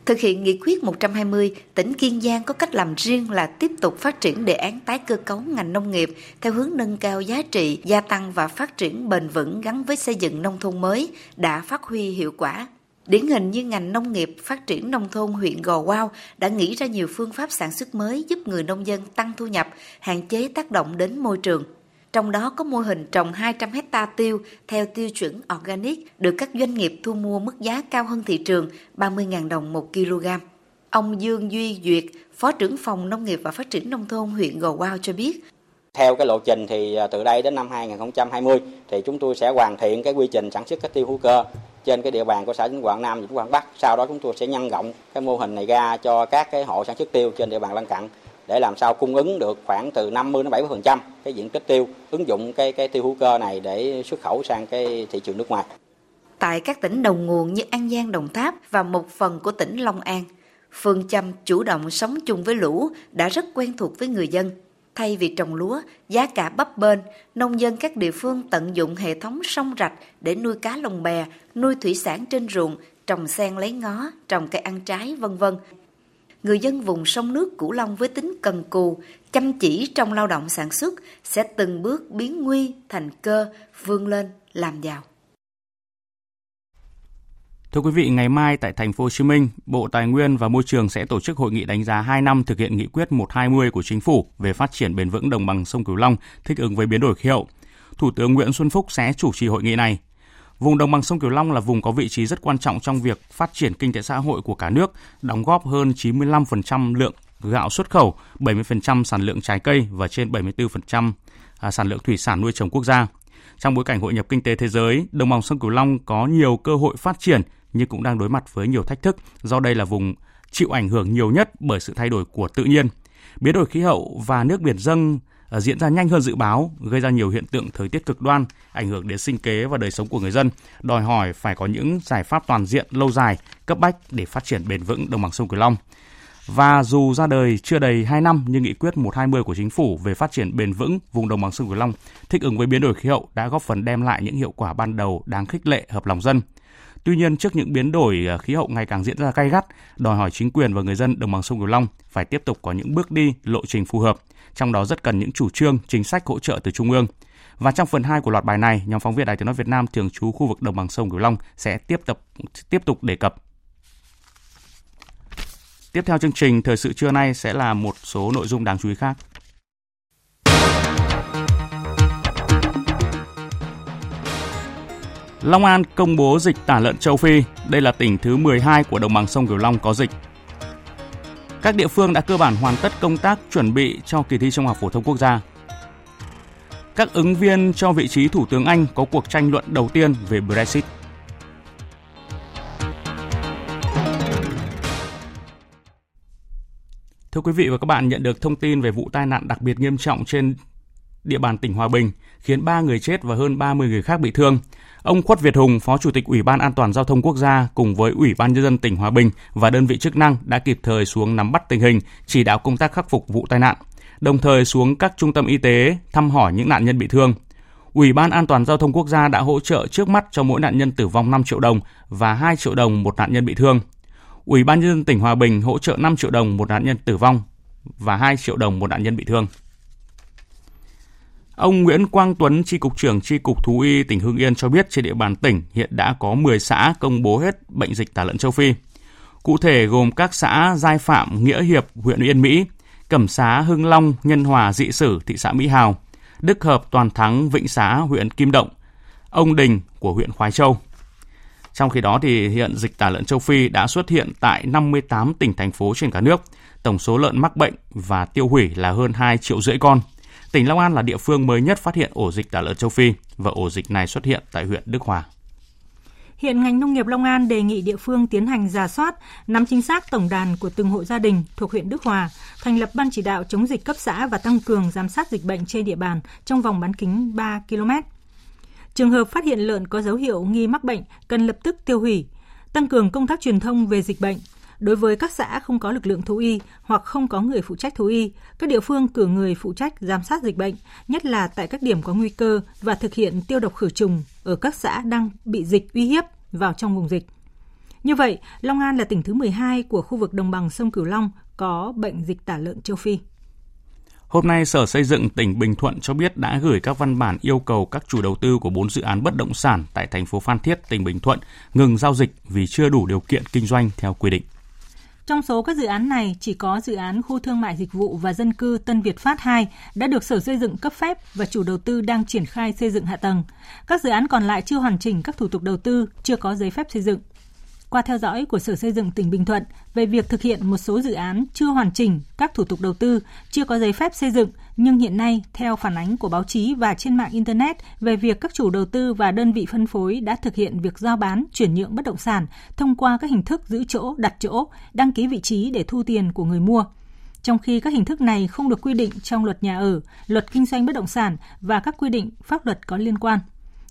Thực hiện nghị quyết 120, tỉnh Kiên Giang có cách làm riêng là tiếp tục phát triển đề án tái cơ cấu ngành nông nghiệp theo hướng nâng cao giá trị, gia tăng và phát triển bền vững gắn với xây dựng nông thôn mới đã phát huy hiệu quả. Điển hình như ngành nông nghiệp phát triển nông thôn huyện Gò Quao đã nghĩ ra nhiều phương pháp sản xuất mới giúp người nông dân tăng thu nhập, hạn chế tác động đến môi trường. Trong đó có mô hình trồng 200 hecta tiêu theo tiêu chuẩn organic được các doanh nghiệp thu mua mức giá cao hơn thị trường 30.000 đồng một kg. Ông Dương Duy Duyệt, Phó trưởng phòng Nông nghiệp và Phát triển Nông thôn huyện Gò Quao cho biết, theo cái lộ trình thì à, từ đây đến năm 2020 thì chúng tôi sẽ hoàn thiện cái quy trình sản xuất cái tiêu hữu cơ trên cái địa bàn của xã Vĩnh Quảng Nam, Vĩnh Quảng Bắc. Sau đó chúng tôi sẽ nhân rộng cái mô hình này ra cho các cái hộ sản xuất tiêu trên địa bàn lân cận để làm sao cung ứng được khoảng từ 50 đến 70% cái diện tích tiêu, ứng dụng cái cái tiêu hữu cơ này để xuất khẩu sang cái thị trường nước ngoài. Tại các tỉnh đầu nguồn như An Giang, Đồng Tháp và một phần của tỉnh Long An, phương châm chủ động sống chung với lũ đã rất quen thuộc với người dân. Thay vì trồng lúa, giá cả bấp bênh, nông dân các địa phương tận dụng hệ thống sông rạch để nuôi cá lồng bè, nuôi thủy sản trên ruộng, trồng sen lấy ngó, trồng cây ăn trái, vân vân người dân vùng sông nước Cửu Long với tính cần cù, chăm chỉ trong lao động sản xuất sẽ từng bước biến nguy thành cơ, vươn lên làm giàu. Thưa quý vị, ngày mai tại thành phố Hồ Chí Minh, Bộ Tài nguyên và Môi trường sẽ tổ chức hội nghị đánh giá 2 năm thực hiện nghị quyết 120 của chính phủ về phát triển bền vững đồng bằng sông Cửu Long thích ứng với biến đổi khí hậu. Thủ tướng Nguyễn Xuân Phúc sẽ chủ trì hội nghị này. Vùng đồng bằng sông Cửu Long là vùng có vị trí rất quan trọng trong việc phát triển kinh tế xã hội của cả nước, đóng góp hơn 95% lượng gạo xuất khẩu, 70% sản lượng trái cây và trên 74% à, sản lượng thủy sản nuôi trồng quốc gia. Trong bối cảnh hội nhập kinh tế thế giới, đồng bằng sông Cửu Long có nhiều cơ hội phát triển nhưng cũng đang đối mặt với nhiều thách thức do đây là vùng chịu ảnh hưởng nhiều nhất bởi sự thay đổi của tự nhiên. Biến đổi khí hậu và nước biển dâng À, diễn ra nhanh hơn dự báo, gây ra nhiều hiện tượng thời tiết cực đoan, ảnh hưởng đến sinh kế và đời sống của người dân, đòi hỏi phải có những giải pháp toàn diện lâu dài, cấp bách để phát triển bền vững đồng bằng sông Cửu Long. Và dù ra đời chưa đầy 2 năm nhưng nghị quyết 120 của chính phủ về phát triển bền vững vùng đồng bằng sông Cửu Long thích ứng với biến đổi khí hậu đã góp phần đem lại những hiệu quả ban đầu đáng khích lệ hợp lòng dân. Tuy nhiên, trước những biến đổi à, khí hậu ngày càng diễn ra gay gắt, đòi hỏi chính quyền và người dân đồng bằng sông Cửu Long phải tiếp tục có những bước đi, lộ trình phù hợp, trong đó rất cần những chủ trương, chính sách hỗ trợ từ trung ương. Và trong phần 2 của loạt bài này, nhóm phóng viên Đài Tiếng nói Việt Nam thường trú khu vực đồng bằng sông Cửu Long sẽ tiếp tục tiếp tục đề cập Tiếp theo chương trình thời sự trưa nay sẽ là một số nội dung đáng chú ý khác. Long An công bố dịch tả lợn châu Phi. Đây là tỉnh thứ 12 của đồng bằng sông Cửu Long có dịch. Các địa phương đã cơ bản hoàn tất công tác chuẩn bị cho kỳ thi Trung học phổ thông quốc gia. Các ứng viên cho vị trí Thủ tướng Anh có cuộc tranh luận đầu tiên về Brexit. Thưa quý vị và các bạn, nhận được thông tin về vụ tai nạn đặc biệt nghiêm trọng trên địa bàn tỉnh Hòa Bình, khiến 3 người chết và hơn 30 người khác bị thương. Ông Khuất Việt Hùng, Phó Chủ tịch Ủy ban An toàn Giao thông Quốc gia cùng với Ủy ban Nhân dân tỉnh Hòa Bình và đơn vị chức năng đã kịp thời xuống nắm bắt tình hình, chỉ đạo công tác khắc phục vụ tai nạn, đồng thời xuống các trung tâm y tế thăm hỏi những nạn nhân bị thương. Ủy ban An toàn Giao thông Quốc gia đã hỗ trợ trước mắt cho mỗi nạn nhân tử vong 5 triệu đồng và 2 triệu đồng một nạn nhân bị thương. Ủy ban nhân dân tỉnh Hòa Bình hỗ trợ 5 triệu đồng một nạn nhân tử vong và 2 triệu đồng một nạn nhân bị thương. Ông Nguyễn Quang Tuấn, Tri Cục trưởng Tri Cục Thú y tỉnh Hưng Yên cho biết trên địa bàn tỉnh hiện đã có 10 xã công bố hết bệnh dịch tả lợn châu Phi. Cụ thể gồm các xã Giai Phạm, Nghĩa Hiệp, huyện Yên Mỹ, Cẩm Xá, Hưng Long, Nhân Hòa, Dị Sử, thị xã Mỹ Hào, Đức Hợp, Toàn Thắng, Vĩnh Xá, huyện Kim Động, Ông Đình của huyện Khoái Châu. Trong khi đó thì hiện dịch tả lợn châu Phi đã xuất hiện tại 58 tỉnh thành phố trên cả nước. Tổng số lợn mắc bệnh và tiêu hủy là hơn 2 triệu rưỡi con. Tỉnh Long An là địa phương mới nhất phát hiện ổ dịch tả lợn châu Phi và ổ dịch này xuất hiện tại huyện Đức Hòa. Hiện ngành nông nghiệp Long An đề nghị địa phương tiến hành giả soát, nắm chính xác tổng đàn của từng hộ gia đình thuộc huyện Đức Hòa, thành lập ban chỉ đạo chống dịch cấp xã và tăng cường giám sát dịch bệnh trên địa bàn trong vòng bán kính 3 km. Trường hợp phát hiện lợn có dấu hiệu nghi mắc bệnh cần lập tức tiêu hủy, tăng cường công tác truyền thông về dịch bệnh. Đối với các xã không có lực lượng thú y hoặc không có người phụ trách thú y, các địa phương cử người phụ trách giám sát dịch bệnh, nhất là tại các điểm có nguy cơ và thực hiện tiêu độc khử trùng ở các xã đang bị dịch uy hiếp vào trong vùng dịch. Như vậy, Long An là tỉnh thứ 12 của khu vực đồng bằng sông Cửu Long có bệnh dịch tả lợn châu Phi. Hôm nay, Sở Xây dựng tỉnh Bình Thuận cho biết đã gửi các văn bản yêu cầu các chủ đầu tư của 4 dự án bất động sản tại thành phố Phan Thiết, tỉnh Bình Thuận ngừng giao dịch vì chưa đủ điều kiện kinh doanh theo quy định. Trong số các dự án này, chỉ có dự án khu thương mại dịch vụ và dân cư Tân Việt Phát 2 đã được Sở Xây dựng cấp phép và chủ đầu tư đang triển khai xây dựng hạ tầng. Các dự án còn lại chưa hoàn chỉnh các thủ tục đầu tư, chưa có giấy phép xây dựng qua theo dõi của Sở Xây dựng tỉnh Bình Thuận về việc thực hiện một số dự án chưa hoàn chỉnh các thủ tục đầu tư, chưa có giấy phép xây dựng, nhưng hiện nay, theo phản ánh của báo chí và trên mạng Internet về việc các chủ đầu tư và đơn vị phân phối đã thực hiện việc giao bán, chuyển nhượng bất động sản thông qua các hình thức giữ chỗ, đặt chỗ, đăng ký vị trí để thu tiền của người mua trong khi các hình thức này không được quy định trong luật nhà ở, luật kinh doanh bất động sản và các quy định pháp luật có liên quan.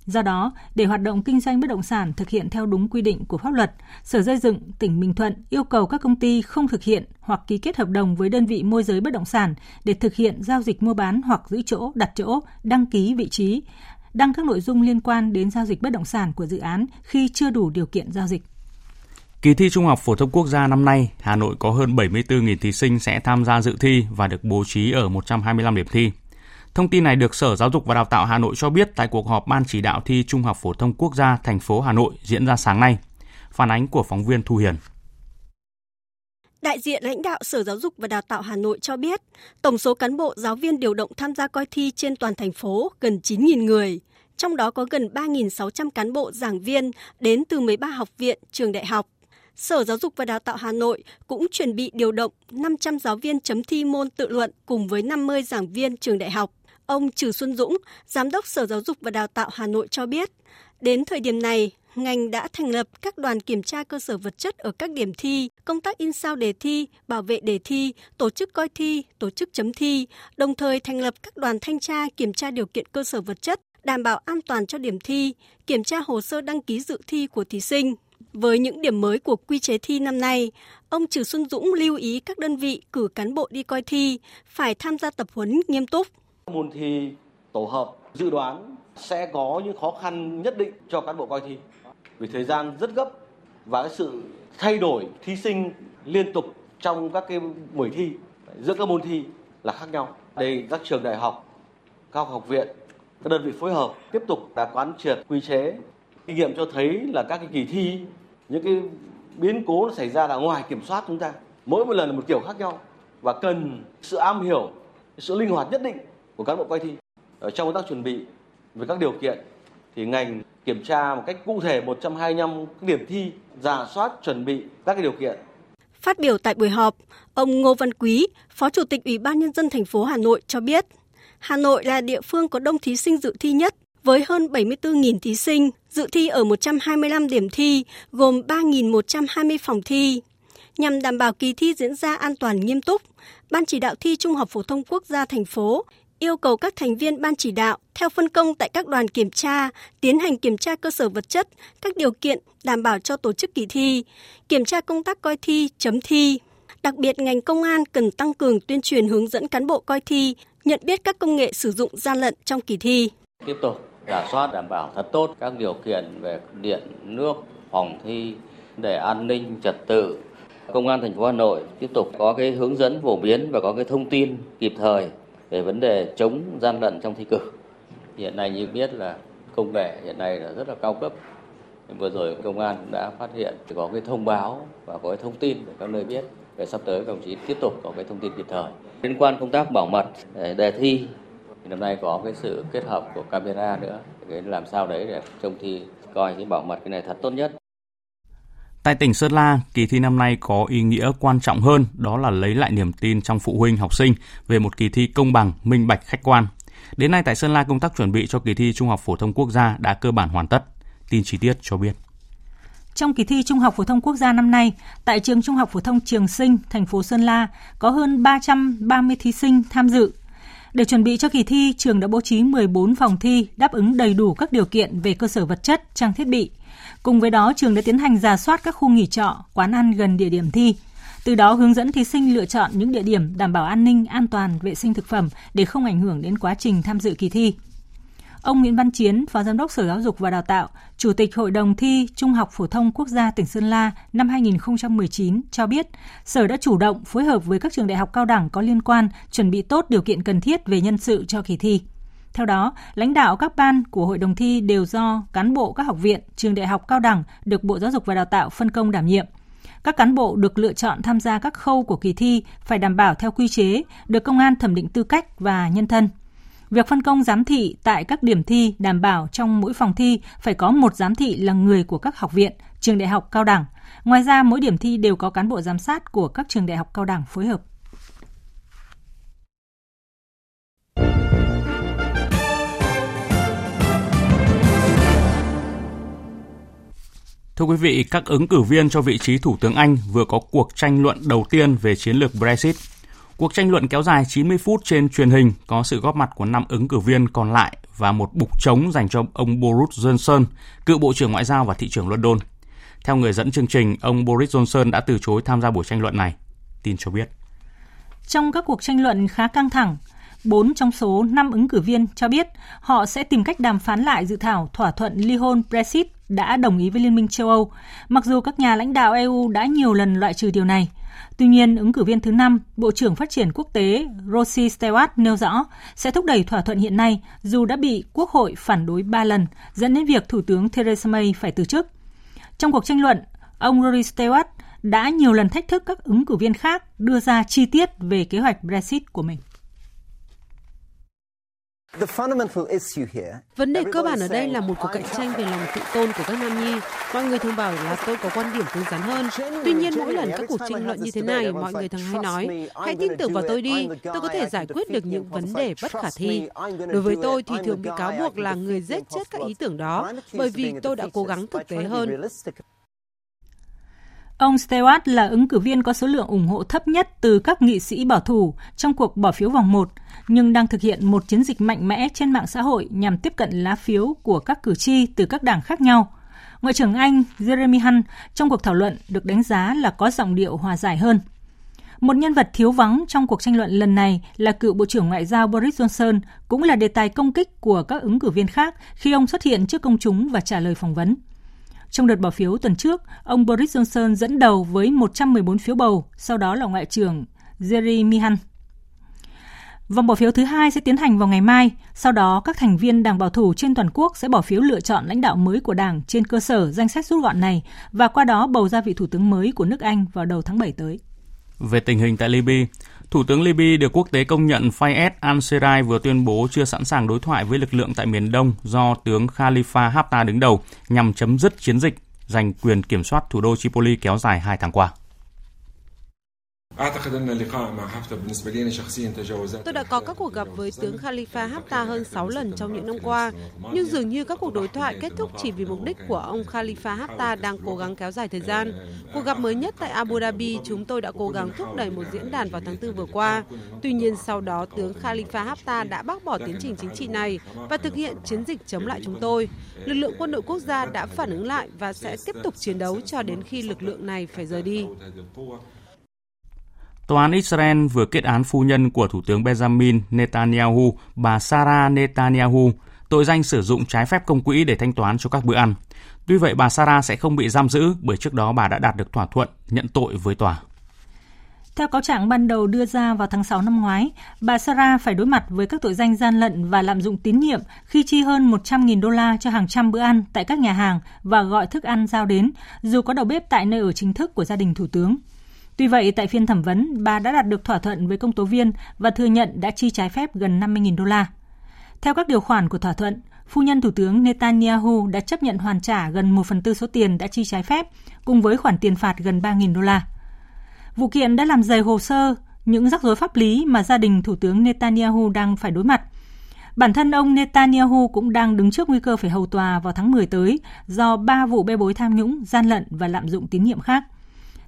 Do đó, để hoạt động kinh doanh bất động sản thực hiện theo đúng quy định của pháp luật, Sở Xây dựng tỉnh Bình Thuận yêu cầu các công ty không thực hiện hoặc ký kết hợp đồng với đơn vị môi giới bất động sản để thực hiện giao dịch mua bán hoặc giữ chỗ, đặt chỗ, đăng ký vị trí, đăng các nội dung liên quan đến giao dịch bất động sản của dự án khi chưa đủ điều kiện giao dịch. Kỳ thi Trung học phổ thông quốc gia năm nay, Hà Nội có hơn 74.000 thí sinh sẽ tham gia dự thi và được bố trí ở 125 điểm thi. Thông tin này được Sở Giáo dục và Đào tạo Hà Nội cho biết tại cuộc họp Ban chỉ đạo thi Trung học phổ thông quốc gia thành phố Hà Nội diễn ra sáng nay. Phản ánh của phóng viên Thu Hiền. Đại diện lãnh đạo Sở Giáo dục và Đào tạo Hà Nội cho biết, tổng số cán bộ giáo viên điều động tham gia coi thi trên toàn thành phố gần 9.000 người, trong đó có gần 3.600 cán bộ giảng viên đến từ 13 học viện, trường đại học. Sở Giáo dục và Đào tạo Hà Nội cũng chuẩn bị điều động 500 giáo viên chấm thi môn tự luận cùng với 50 giảng viên trường đại học. Ông Trừ Xuân Dũng, Giám đốc Sở Giáo dục và Đào tạo Hà Nội cho biết, đến thời điểm này, ngành đã thành lập các đoàn kiểm tra cơ sở vật chất ở các điểm thi, công tác in sao đề thi, bảo vệ đề thi, tổ chức coi thi, tổ chức chấm thi, đồng thời thành lập các đoàn thanh tra kiểm tra điều kiện cơ sở vật chất, đảm bảo an toàn cho điểm thi, kiểm tra hồ sơ đăng ký dự thi của thí sinh. Với những điểm mới của quy chế thi năm nay, ông Trừ Xuân Dũng lưu ý các đơn vị cử cán bộ đi coi thi phải tham gia tập huấn nghiêm túc. Môn thi tổ hợp dự đoán sẽ có những khó khăn nhất định cho cán bộ coi thi vì thời gian rất gấp và cái sự thay đổi thí sinh liên tục trong các cái buổi thi giữa các môn thi là khác nhau. Đây các trường đại học, các học viện, các đơn vị phối hợp tiếp tục đã quán triệt quy chế. Kinh nghiệm cho thấy là các cái kỳ thi những cái biến cố nó xảy ra là ngoài kiểm soát chúng ta. Mỗi một lần là một kiểu khác nhau và cần sự am hiểu, sự linh hoạt nhất định của cán bộ coi thi. Ở trong công tác chuẩn bị về các điều kiện thì ngành kiểm tra một cách cụ thể 125 điểm thi, giả soát chuẩn bị các cái điều kiện. Phát biểu tại buổi họp, ông Ngô Văn Quý, Phó Chủ tịch Ủy ban nhân dân thành phố Hà Nội cho biết, Hà Nội là địa phương có đông thí sinh dự thi nhất với hơn 74.000 thí sinh dự thi ở 125 điểm thi, gồm 3.120 phòng thi. Nhằm đảm bảo kỳ thi diễn ra an toàn nghiêm túc, Ban chỉ đạo thi Trung học phổ thông quốc gia thành phố yêu cầu các thành viên ban chỉ đạo theo phân công tại các đoàn kiểm tra tiến hành kiểm tra cơ sở vật chất, các điều kiện đảm bảo cho tổ chức kỳ thi, kiểm tra công tác coi thi, chấm thi. Đặc biệt ngành công an cần tăng cường tuyên truyền hướng dẫn cán bộ coi thi nhận biết các công nghệ sử dụng gian lận trong kỳ thi. Tiếp tục giả soát đảm bảo thật tốt các điều kiện về điện, nước, phòng thi để an ninh trật tự. Công an thành phố Hà Nội tiếp tục có cái hướng dẫn phổ biến và có cái thông tin kịp thời về vấn đề chống gian lận trong thi cử. Hiện nay như biết là công nghệ hiện nay là rất là cao cấp. Vừa rồi công an đã phát hiện có cái thông báo và có cái thông tin để các nơi biết. Về sắp tới các đồng chí tiếp tục có cái thông tin kịp thời. Liên quan công tác bảo mật đề thi, thì năm nay có cái sự kết hợp của camera nữa để làm sao đấy để trông thi, coi cái bảo mật cái này thật tốt nhất. Tại tỉnh Sơn La, kỳ thi năm nay có ý nghĩa quan trọng hơn, đó là lấy lại niềm tin trong phụ huynh học sinh về một kỳ thi công bằng, minh bạch, khách quan. Đến nay tại Sơn La công tác chuẩn bị cho kỳ thi Trung học phổ thông quốc gia đã cơ bản hoàn tất. Tin chi tiết cho biết. Trong kỳ thi Trung học phổ thông quốc gia năm nay, tại trường Trung học phổ thông Trường Sinh, thành phố Sơn La có hơn 330 thí sinh tham dự. Để chuẩn bị cho kỳ thi, trường đã bố trí 14 phòng thi đáp ứng đầy đủ các điều kiện về cơ sở vật chất, trang thiết bị. Cùng với đó, trường đã tiến hành giả soát các khu nghỉ trọ, quán ăn gần địa điểm thi. Từ đó hướng dẫn thí sinh lựa chọn những địa điểm đảm bảo an ninh, an toàn, vệ sinh thực phẩm để không ảnh hưởng đến quá trình tham dự kỳ thi. Ông Nguyễn Văn Chiến, Phó Giám đốc Sở Giáo dục và Đào tạo, Chủ tịch Hội đồng thi Trung học phổ thông quốc gia tỉnh Sơn La năm 2019 cho biết, Sở đã chủ động phối hợp với các trường đại học cao đẳng có liên quan chuẩn bị tốt điều kiện cần thiết về nhân sự cho kỳ thi. Theo đó, lãnh đạo các ban của hội đồng thi đều do cán bộ các học viện, trường đại học cao đẳng được Bộ Giáo dục và Đào tạo phân công đảm nhiệm. Các cán bộ được lựa chọn tham gia các khâu của kỳ thi phải đảm bảo theo quy chế, được công an thẩm định tư cách và nhân thân. Việc phân công giám thị tại các điểm thi đảm bảo trong mỗi phòng thi phải có một giám thị là người của các học viện, trường đại học cao đẳng. Ngoài ra, mỗi điểm thi đều có cán bộ giám sát của các trường đại học cao đẳng phối hợp. Thưa quý vị, các ứng cử viên cho vị trí Thủ tướng Anh vừa có cuộc tranh luận đầu tiên về chiến lược Brexit. Cuộc tranh luận kéo dài 90 phút trên truyền hình, có sự góp mặt của 5 ứng cử viên còn lại và một bục trống dành cho ông Boris Johnson, cựu Bộ trưởng Ngoại giao và Thị trưởng London. Theo người dẫn chương trình, ông Boris Johnson đã từ chối tham gia buổi tranh luận này. Tin cho biết. Trong các cuộc tranh luận khá căng thẳng, 4 trong số 5 ứng cử viên cho biết họ sẽ tìm cách đàm phán lại dự thảo thỏa thuận ly hôn Brexit đã đồng ý với Liên minh châu Âu, mặc dù các nhà lãnh đạo EU đã nhiều lần loại trừ điều này. Tuy nhiên, ứng cử viên thứ năm, Bộ trưởng Phát triển Quốc tế Rossi Stewart nêu rõ sẽ thúc đẩy thỏa thuận hiện nay dù đã bị Quốc hội phản đối ba lần, dẫn đến việc Thủ tướng Theresa May phải từ chức. Trong cuộc tranh luận, ông Rory Stewart đã nhiều lần thách thức các ứng cử viên khác đưa ra chi tiết về kế hoạch Brexit của mình. Vấn đề cơ bản ở đây là một cuộc cạnh tranh về lòng tự tôn của các nam nhi. Mọi người thường bảo là tôi có quan điểm cứng rắn hơn. Tuy nhiên mỗi lần các cuộc tranh luận như thế này, mọi người thường hay nói, hãy tin tưởng vào tôi đi, tôi có thể giải quyết được những vấn đề bất khả thi. Đối với tôi thì thường bị cáo buộc là người giết chết các ý tưởng đó, bởi vì tôi đã cố gắng thực tế hơn. Ông Stewart là ứng cử viên có số lượng ủng hộ thấp nhất từ các nghị sĩ bảo thủ trong cuộc bỏ phiếu vòng 1, nhưng đang thực hiện một chiến dịch mạnh mẽ trên mạng xã hội nhằm tiếp cận lá phiếu của các cử tri từ các đảng khác nhau. Ngoại trưởng Anh Jeremy Hunt trong cuộc thảo luận được đánh giá là có giọng điệu hòa giải hơn. Một nhân vật thiếu vắng trong cuộc tranh luận lần này là cựu Bộ trưởng Ngoại giao Boris Johnson, cũng là đề tài công kích của các ứng cử viên khác khi ông xuất hiện trước công chúng và trả lời phỏng vấn. Trong đợt bỏ phiếu tuần trước, ông Boris Johnson dẫn đầu với 114 phiếu bầu, sau đó là Ngoại trưởng Jeremy Hunt. Vòng bỏ phiếu thứ hai sẽ tiến hành vào ngày mai, sau đó các thành viên Đảng Bảo thủ trên toàn quốc sẽ bỏ phiếu lựa chọn lãnh đạo mới của Đảng trên cơ sở danh sách rút gọn này và qua đó bầu ra vị thủ tướng mới của nước Anh vào đầu tháng 7 tới. Về tình hình tại Libya, Thủ tướng Libya được quốc tế công nhận Fayez al-Sarraj vừa tuyên bố chưa sẵn sàng đối thoại với lực lượng tại miền Đông do tướng Khalifa Haftar đứng đầu nhằm chấm dứt chiến dịch giành quyền kiểm soát thủ đô Tripoli kéo dài hai tháng qua. Tôi đã có các cuộc gặp với tướng Khalifa Haftar hơn 6 lần trong những năm qua, nhưng dường như các cuộc đối thoại kết thúc chỉ vì mục đích của ông Khalifa Haftar đang cố gắng kéo dài thời gian. Cuộc gặp mới nhất tại Abu Dhabi, chúng tôi đã cố gắng thúc đẩy một diễn đàn vào tháng 4 vừa qua. Tuy nhiên sau đó, tướng Khalifa Haftar đã bác bỏ tiến trình chính trị này và thực hiện chiến dịch chống lại chúng tôi. Lực lượng quân đội quốc gia đã phản ứng lại và sẽ tiếp tục chiến đấu cho đến khi lực lượng này phải rời đi. Tòa án Israel vừa kết án phu nhân của Thủ tướng Benjamin Netanyahu, bà Sarah Netanyahu, tội danh sử dụng trái phép công quỹ để thanh toán cho các bữa ăn. Tuy vậy, bà Sarah sẽ không bị giam giữ bởi trước đó bà đã đạt được thỏa thuận nhận tội với tòa. Theo cáo trạng ban đầu đưa ra vào tháng 6 năm ngoái, bà Sarah phải đối mặt với các tội danh gian lận và lạm dụng tín nhiệm khi chi hơn 100.000 đô la cho hàng trăm bữa ăn tại các nhà hàng và gọi thức ăn giao đến, dù có đầu bếp tại nơi ở chính thức của gia đình thủ tướng. Tuy vậy, tại phiên thẩm vấn, bà đã đạt được thỏa thuận với công tố viên và thừa nhận đã chi trái phép gần 50.000 đô la. Theo các điều khoản của thỏa thuận, phu nhân Thủ tướng Netanyahu đã chấp nhận hoàn trả gần 1 phần tư số tiền đã chi trái phép, cùng với khoản tiền phạt gần 3.000 đô la. Vụ kiện đã làm dày hồ sơ những rắc rối pháp lý mà gia đình Thủ tướng Netanyahu đang phải đối mặt. Bản thân ông Netanyahu cũng đang đứng trước nguy cơ phải hầu tòa vào tháng 10 tới do ba vụ bê bối tham nhũng, gian lận và lạm dụng tín nhiệm khác.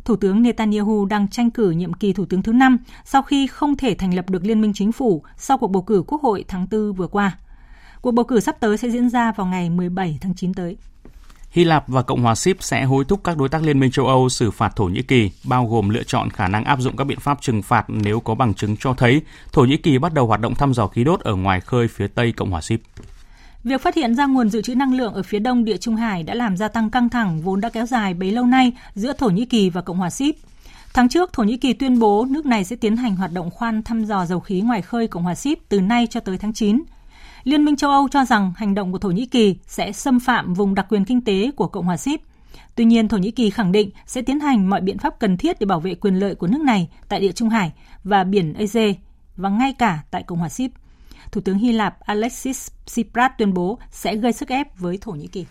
Thủ tướng Netanyahu đang tranh cử nhiệm kỳ thủ tướng thứ 5 sau khi không thể thành lập được liên minh chính phủ sau cuộc bầu cử quốc hội tháng 4 vừa qua. Cuộc bầu cử sắp tới sẽ diễn ra vào ngày 17 tháng 9 tới. Hy Lạp và Cộng hòa Síp sẽ hối thúc các đối tác Liên minh châu Âu xử phạt Thổ Nhĩ Kỳ, bao gồm lựa chọn khả năng áp dụng các biện pháp trừng phạt nếu có bằng chứng cho thấy Thổ Nhĩ Kỳ bắt đầu hoạt động thăm dò khí đốt ở ngoài khơi phía tây Cộng hòa Síp. Việc phát hiện ra nguồn dự trữ năng lượng ở phía đông địa Trung Hải đã làm gia tăng căng thẳng vốn đã kéo dài bấy lâu nay giữa Thổ Nhĩ Kỳ và Cộng hòa Síp. Tháng trước, Thổ Nhĩ Kỳ tuyên bố nước này sẽ tiến hành hoạt động khoan thăm dò dầu khí ngoài khơi Cộng hòa Síp từ nay cho tới tháng 9. Liên minh châu Âu cho rằng hành động của Thổ Nhĩ Kỳ sẽ xâm phạm vùng đặc quyền kinh tế của Cộng hòa Síp. Tuy nhiên, Thổ Nhĩ Kỳ khẳng định sẽ tiến hành mọi biện pháp cần thiết để bảo vệ quyền lợi của nước này tại địa Trung Hải và biển Ege và ngay cả tại Cộng hòa Síp. Thủ tướng Hy Lạp Alexis Tsipras tuyên bố sẽ gây sức ép với Thổ Nhĩ Kỳ.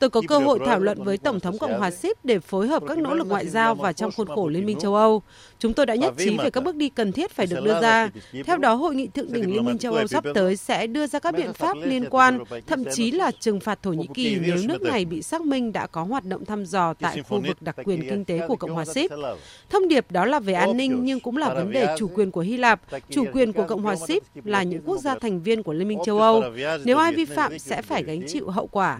Tôi có cơ hội thảo luận với Tổng thống Cộng hòa Ship để phối hợp các nỗ lực ngoại giao và trong khuôn khổ Liên minh châu Âu. Chúng tôi đã nhất trí về các bước đi cần thiết phải được đưa ra. Theo đó, Hội nghị Thượng đỉnh Liên minh châu Âu sắp tới sẽ đưa ra các biện pháp liên quan, thậm chí là trừng phạt Thổ Nhĩ Kỳ nếu nước này bị xác minh đã có hoạt động thăm dò tại khu vực đặc quyền kinh tế của Cộng hòa Ship. Thông điệp đó là về an ninh nhưng cũng là vấn đề chủ quyền của Hy Lạp, chủ quyền của Cộng hòa Ship là những quốc gia thành viên của Liên minh châu Âu. Nếu ai vi phạm sẽ phải gánh chịu hậu quả.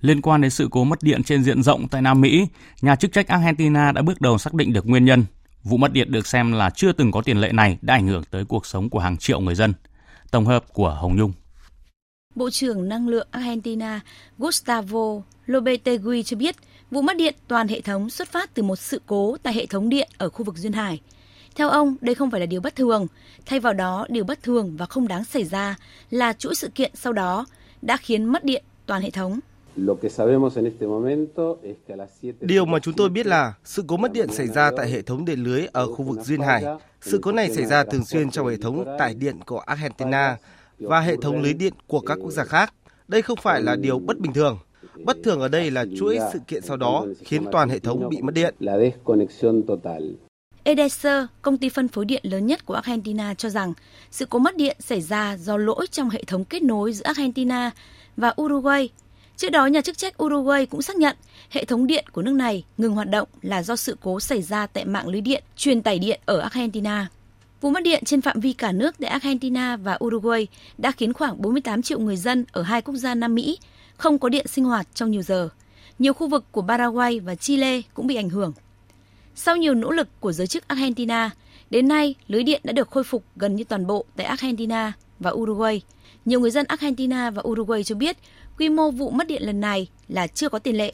Liên quan đến sự cố mất điện trên diện rộng tại Nam Mỹ, nhà chức trách Argentina đã bước đầu xác định được nguyên nhân. Vụ mất điện được xem là chưa từng có tiền lệ này đã ảnh hưởng tới cuộc sống của hàng triệu người dân. Tổng hợp của Hồng Nhung. Bộ trưởng Năng lượng Argentina Gustavo Lopetegui cho biết vụ mất điện toàn hệ thống xuất phát từ một sự cố tại hệ thống điện ở khu vực Duyên Hải. Theo ông, đây không phải là điều bất thường. Thay vào đó, điều bất thường và không đáng xảy ra là chuỗi sự kiện sau đó đã khiến mất điện toàn hệ thống. Điều mà chúng tôi biết là sự cố mất điện xảy ra tại hệ thống điện lưới ở khu vực Duyên Hải. Sự cố này xảy ra thường xuyên trong hệ thống tải điện của Argentina và hệ thống lưới điện của các quốc gia khác. Đây không phải là điều bất bình thường. Bất thường ở đây là chuỗi sự kiện sau đó khiến toàn hệ thống bị mất điện. Edesur, công ty phân phối điện lớn nhất của Argentina cho rằng sự cố mất điện xảy ra do lỗi trong hệ thống kết nối giữa Argentina và Uruguay. Trước đó, nhà chức trách Uruguay cũng xác nhận hệ thống điện của nước này ngừng hoạt động là do sự cố xảy ra tại mạng lưới điện truyền tải điện ở Argentina. Vụ mất điện trên phạm vi cả nước tại Argentina và Uruguay đã khiến khoảng 48 triệu người dân ở hai quốc gia Nam Mỹ không có điện sinh hoạt trong nhiều giờ. Nhiều khu vực của Paraguay và Chile cũng bị ảnh hưởng. Sau nhiều nỗ lực của giới chức Argentina, đến nay lưới điện đã được khôi phục gần như toàn bộ tại Argentina và Uruguay. Nhiều người dân Argentina và Uruguay cho biết quy mô vụ mất điện lần này là chưa có tiền lệ.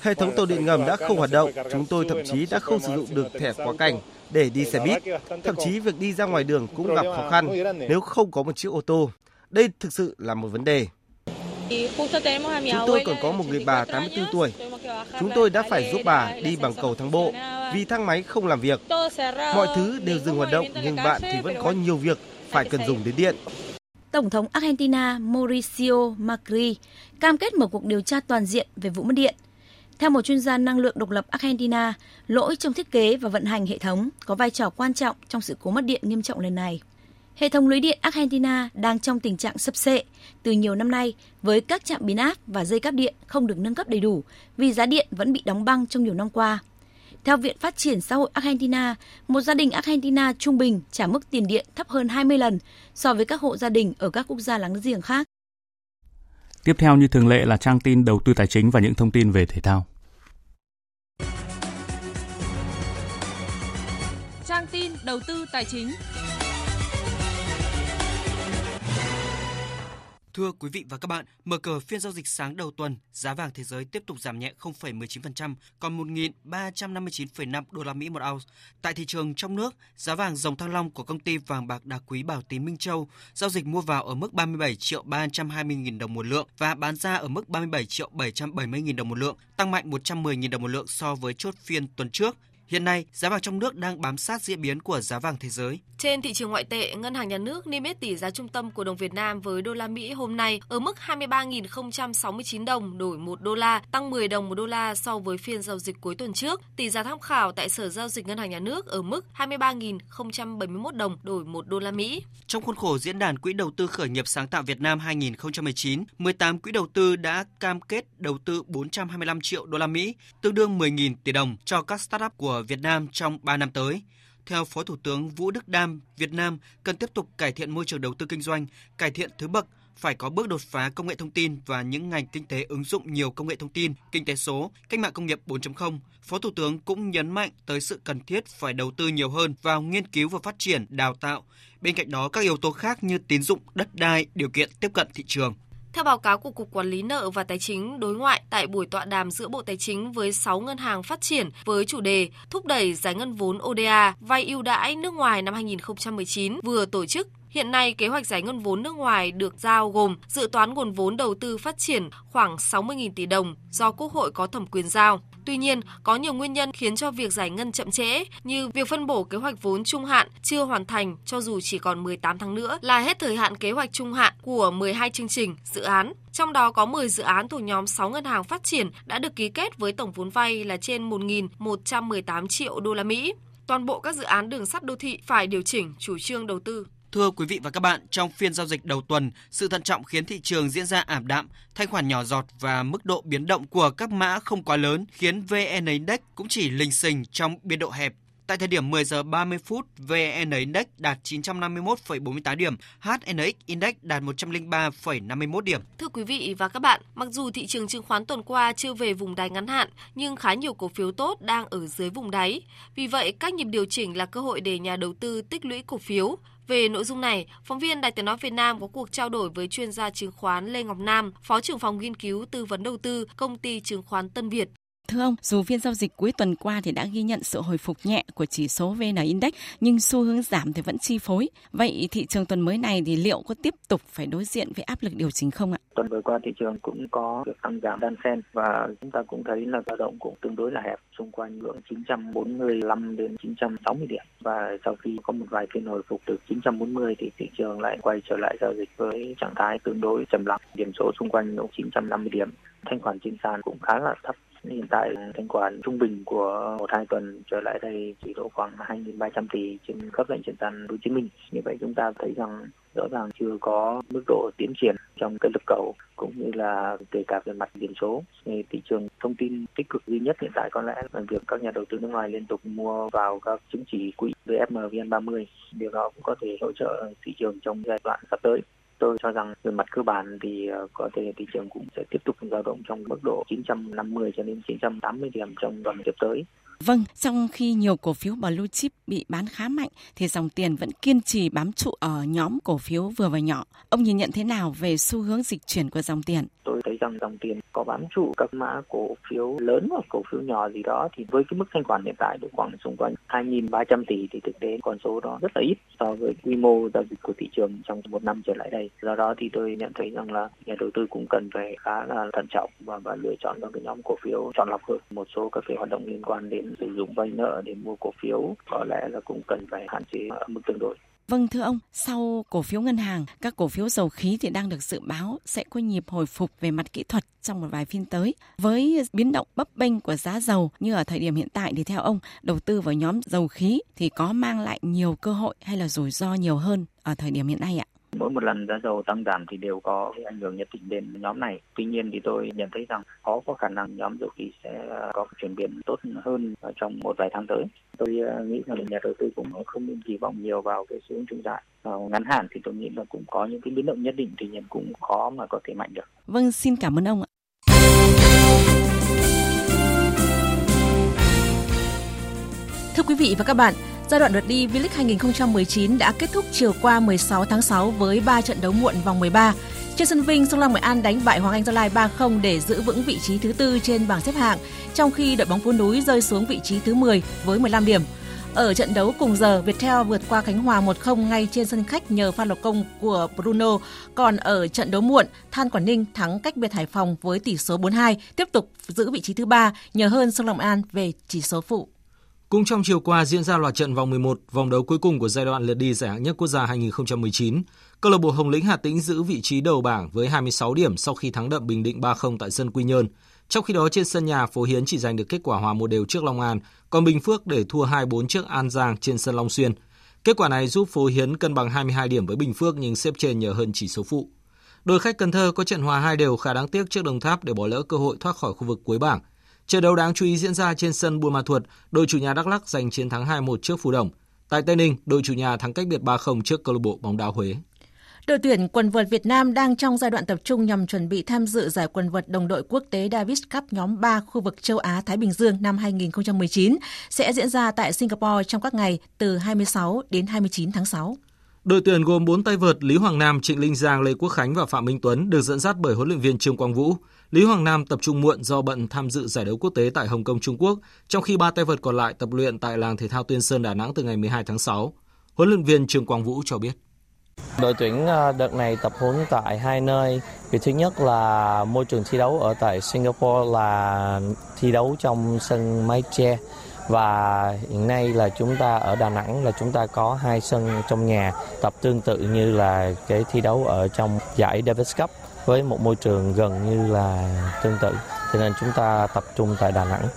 Hệ thống tàu điện ngầm đã không hoạt động, chúng tôi thậm chí đã không sử dụng được thẻ quá cảnh để đi xe buýt. Thậm chí việc đi ra ngoài đường cũng gặp khó khăn nếu không có một chiếc ô tô. Đây thực sự là một vấn đề. Chúng tôi còn có một người bà 84 tuổi. Chúng tôi đã phải giúp bà đi bằng cầu thang bộ vì thang máy không làm việc. Mọi thứ đều dừng hoạt động nhưng bạn thì vẫn có nhiều việc phải cần dùng đến điện. Tổng thống Argentina Mauricio Macri cam kết mở cuộc điều tra toàn diện về vụ mất điện. Theo một chuyên gia năng lượng độc lập Argentina, lỗi trong thiết kế và vận hành hệ thống có vai trò quan trọng trong sự cố mất điện nghiêm trọng lần này. Hệ thống lưới điện Argentina đang trong tình trạng sập sệ từ nhiều năm nay với các trạm biến áp và dây cáp điện không được nâng cấp đầy đủ vì giá điện vẫn bị đóng băng trong nhiều năm qua. Theo Viện Phát triển Xã hội Argentina, một gia đình Argentina trung bình trả mức tiền điện thấp hơn 20 lần so với các hộ gia đình ở các quốc gia láng giềng khác. Tiếp theo như thường lệ là trang tin đầu tư tài chính và những thông tin về thể thao. Trang tin đầu tư tài chính. Thưa quý vị và các bạn, mở cửa phiên giao dịch sáng đầu tuần, giá vàng thế giới tiếp tục giảm nhẹ 0,19%, còn 1.359,5 đô la Mỹ một ounce. Tại thị trường trong nước, giá vàng dòng thăng long của công ty vàng bạc đá quý Bảo Tín Minh Châu giao dịch mua vào ở mức 37 triệu 320 000 đồng một lượng và bán ra ở mức 37 triệu 770 000 đồng một lượng, tăng mạnh 110 000 đồng một lượng so với chốt phiên tuần trước. Hiện nay, giá vàng trong nước đang bám sát diễn biến của giá vàng thế giới. Trên thị trường ngoại tệ, Ngân hàng Nhà nước niêm yết tỷ giá trung tâm của đồng Việt Nam với đô la Mỹ hôm nay ở mức 23.069 đồng đổi 1 đô la, tăng 10 đồng một đô la so với phiên giao dịch cuối tuần trước. Tỷ giá tham khảo tại Sở giao dịch Ngân hàng Nhà nước ở mức 23.071 đồng đổi 1 đô la Mỹ. Trong khuôn khổ diễn đàn Quỹ đầu tư khởi nghiệp sáng tạo Việt Nam 2019, 18 quỹ đầu tư đã cam kết đầu tư 425 triệu đô la Mỹ, tương đương 10.000 tỷ đồng cho các startup của Việt Nam trong 3 năm tới. Theo Phó Thủ tướng Vũ Đức Đam, Việt Nam cần tiếp tục cải thiện môi trường đầu tư kinh doanh, cải thiện thứ bậc, phải có bước đột phá công nghệ thông tin và những ngành kinh tế ứng dụng nhiều công nghệ thông tin, kinh tế số, cách mạng công nghiệp 4.0. Phó Thủ tướng cũng nhấn mạnh tới sự cần thiết phải đầu tư nhiều hơn vào nghiên cứu và phát triển, đào tạo. Bên cạnh đó, các yếu tố khác như tín dụng, đất đai, điều kiện tiếp cận thị trường. Theo báo cáo của Cục Quản lý nợ và Tài chính đối ngoại tại buổi tọa đàm giữa Bộ Tài chính với 6 ngân hàng phát triển với chủ đề thúc đẩy giải ngân vốn ODA vay ưu đãi nước ngoài năm 2019 vừa tổ chức Hiện nay, kế hoạch giải ngân vốn nước ngoài được giao gồm dự toán nguồn vốn đầu tư phát triển khoảng 60.000 tỷ đồng do Quốc hội có thẩm quyền giao. Tuy nhiên, có nhiều nguyên nhân khiến cho việc giải ngân chậm trễ như việc phân bổ kế hoạch vốn trung hạn chưa hoàn thành cho dù chỉ còn 18 tháng nữa là hết thời hạn kế hoạch trung hạn của 12 chương trình, dự án. Trong đó có 10 dự án thuộc nhóm 6 ngân hàng phát triển đã được ký kết với tổng vốn vay là trên 1.118 triệu đô la Mỹ. Toàn bộ các dự án đường sắt đô thị phải điều chỉnh chủ trương đầu tư. Thưa quý vị và các bạn, trong phiên giao dịch đầu tuần, sự thận trọng khiến thị trường diễn ra ảm đạm, thanh khoản nhỏ giọt và mức độ biến động của các mã không quá lớn khiến VN Index cũng chỉ lình xình trong biên độ hẹp. Tại thời điểm 10 giờ 30 phút, VN Index đạt 951,48 điểm, HNX Index đạt 103,51 điểm. Thưa quý vị và các bạn, mặc dù thị trường chứng khoán tuần qua chưa về vùng đáy ngắn hạn, nhưng khá nhiều cổ phiếu tốt đang ở dưới vùng đáy. Vì vậy, các nhịp điều chỉnh là cơ hội để nhà đầu tư tích lũy cổ phiếu. Về nội dung này, phóng viên Đài Tiếng nói Việt Nam có cuộc trao đổi với chuyên gia chứng khoán Lê Ngọc Nam, Phó trưởng phòng nghiên cứu tư vấn đầu tư công ty chứng khoán Tân Việt. Thưa ông, dù phiên giao dịch cuối tuần qua thì đã ghi nhận sự hồi phục nhẹ của chỉ số VN Index, nhưng xu hướng giảm thì vẫn chi phối. Vậy thị trường tuần mới này thì liệu có tiếp tục phải đối diện với áp lực điều chỉnh không ạ? Tuần vừa qua thị trường cũng có việc tăng giảm đan xen và chúng ta cũng thấy là dao động cũng tương đối là hẹp xung quanh ngưỡng 945 đến 960 điểm và sau khi có một vài phiên hồi phục được 940 thì thị trường lại quay trở lại giao dịch với trạng thái tương đối trầm lặng, điểm số xung quanh ngưỡng 950 điểm. Thanh khoản trên sàn cũng khá là thấp hiện tại thanh khoản trung bình của một hai tuần trở lại đây chỉ độ khoảng 2.300 tỷ trên khớp lệnh trên sàn Hồ Chí Minh. Như vậy chúng ta thấy rằng rõ ràng chưa có mức độ tiến triển trong cái lực cầu cũng như là kể cả về mặt điểm số. Thì thị trường thông tin tích cực duy nhất hiện tại có lẽ là việc các nhà đầu tư nước ngoài liên tục mua vào các chứng chỉ quỹ VFM VN30 điều đó cũng có thể hỗ trợ thị trường trong giai đoạn sắp tới tôi cho rằng về mặt cơ bản thì ờ, có thể thị trường cũng sẽ tiếp tục dao động trong mức độ 950 cho đến 980 điểm trong tuần tiếp tới. Vâng, trong khi nhiều cổ phiếu blue chip bị bán khá mạnh thì dòng tiền vẫn kiên trì bám trụ ở nhóm cổ phiếu vừa và nhỏ. Ông nhìn nhận thế nào về xu hướng dịch chuyển của dòng tiền? Tôi thấy rằng dòng tiền có bám trụ các mã cổ phiếu lớn và cổ phiếu nhỏ gì đó thì với cái mức thanh khoản hiện tại được khoảng xung quanh 2.300 tỷ thì thực tế con số đó rất là ít so với quy mô giao dịch của thị trường trong một năm trở lại đây. Do đó thì tôi nhận thấy rằng là nhà đầu tư cũng cần phải khá là thận trọng và, và lựa chọn các cái nhóm cổ phiếu chọn lọc hơn một số các cái hoạt động liên quan đến sử dụng vay nợ để mua cổ phiếu có lẽ là cũng cần phải hạn chế ở mức tương đối. Vâng thưa ông, sau cổ phiếu ngân hàng, các cổ phiếu dầu khí thì đang được dự báo sẽ có nhịp hồi phục về mặt kỹ thuật trong một vài phiên tới. Với biến động bấp bênh của giá dầu như ở thời điểm hiện tại thì theo ông, đầu tư vào nhóm dầu khí thì có mang lại nhiều cơ hội hay là rủi ro nhiều hơn ở thời điểm hiện nay ạ? Mỗi một lần giá dầu tăng giảm thì đều có cái ảnh hưởng nhất định đến nhóm này. Tuy nhiên thì tôi nhận thấy rằng khó có khả năng nhóm dầu khí sẽ có chuyển biến tốt hơn trong một vài tháng tới. Tôi ờ, nghĩ rằng nhà đầu tư cũng không nên kỳ vọng nhiều vào cái xu hướng trung dài. Ngắn hạn thì tôi nghĩ là cũng có những cái biến động nhất định, tuy nhiên cũng khó mà có thể mạnh được. Vâng, xin cảm ơn ông ạ. Thưa quý vị và các bạn, Giai đoạn lượt đi V-League 2019 đã kết thúc chiều qua 16 tháng 6 với 3 trận đấu muộn vòng 13. Trên sân Vinh, Sông Lam Nghệ An đánh bại Hoàng Anh Gia Lai 3-0 để giữ vững vị trí thứ tư trên bảng xếp hạng, trong khi đội bóng phố Núi rơi xuống vị trí thứ 10 với 15 điểm. Ở trận đấu cùng giờ, Viettel vượt qua Khánh Hòa 1-0 ngay trên sân khách nhờ pha lập công của Bruno. Còn ở trận đấu muộn, Than Quảng Ninh thắng cách biệt Hải Phòng với tỷ số 4-2, tiếp tục giữ vị trí thứ ba nhờ hơn Sông Lam An về chỉ số phụ. Cũng trong chiều qua diễn ra loạt trận vòng 11, vòng đấu cuối cùng của giai đoạn lượt đi giải hạng nhất quốc gia 2019. Câu lạc bộ Hồng Lĩnh Hà Tĩnh giữ vị trí đầu bảng với 26 điểm sau khi thắng đậm Bình Định 3-0 tại sân Quy Nhơn. Trong khi đó trên sân nhà, Phố Hiến chỉ giành được kết quả hòa một đều trước Long An, còn Bình Phước để thua 2-4 trước An Giang trên sân Long Xuyên. Kết quả này giúp Phố Hiến cân bằng 22 điểm với Bình Phước nhưng xếp trên nhờ hơn chỉ số phụ. Đội khách Cần Thơ có trận hòa hai đều khá đáng tiếc trước Đồng Tháp để bỏ lỡ cơ hội thoát khỏi khu vực cuối bảng. Trận đấu đáng chú ý diễn ra trên sân Buôn Ma Thuột, đội chủ nhà Đắk Lắk giành chiến thắng 2-1 trước Phú Đồng. Tại Tây Ninh, đội chủ nhà thắng cách biệt 3-0 trước câu lạc bộ bóng đá Huế. Đội tuyển quần vợt Việt Nam đang trong giai đoạn tập trung nhằm chuẩn bị tham dự giải quần vợt đồng đội quốc tế Davis Cup nhóm 3 khu vực châu Á Thái Bình Dương năm 2019 sẽ diễn ra tại Singapore trong các ngày từ 26 đến 29 tháng 6. Đội tuyển gồm 4 tay vợt Lý Hoàng Nam, Trịnh Linh Giang, Lê Quốc Khánh và Phạm Minh Tuấn được dẫn dắt bởi huấn luyện viên Trương Quang Vũ. Lý Hoàng Nam tập trung muộn do bận tham dự giải đấu quốc tế tại Hồng Kông, Trung Quốc, trong khi ba tay vợt còn lại tập luyện tại làng thể thao Tuyên Sơn, Đà Nẵng từ ngày 12 tháng 6. Huấn luyện viên Trương Quang Vũ cho biết. Đội tuyển ờ, đợt này tập huấn tại hai nơi. Vì thứ nhất là môi trường thi đấu ở tại Singapore là thi đấu trong sân mái che và hiện nay là chúng ta ở Đà Nẵng là chúng ta có hai sân trong nhà tập tương tự như là cái thi đấu ở trong giải Davis Cup với một môi trường gần như là tương tự cho nên chúng ta tập trung tại Đà Nẵng.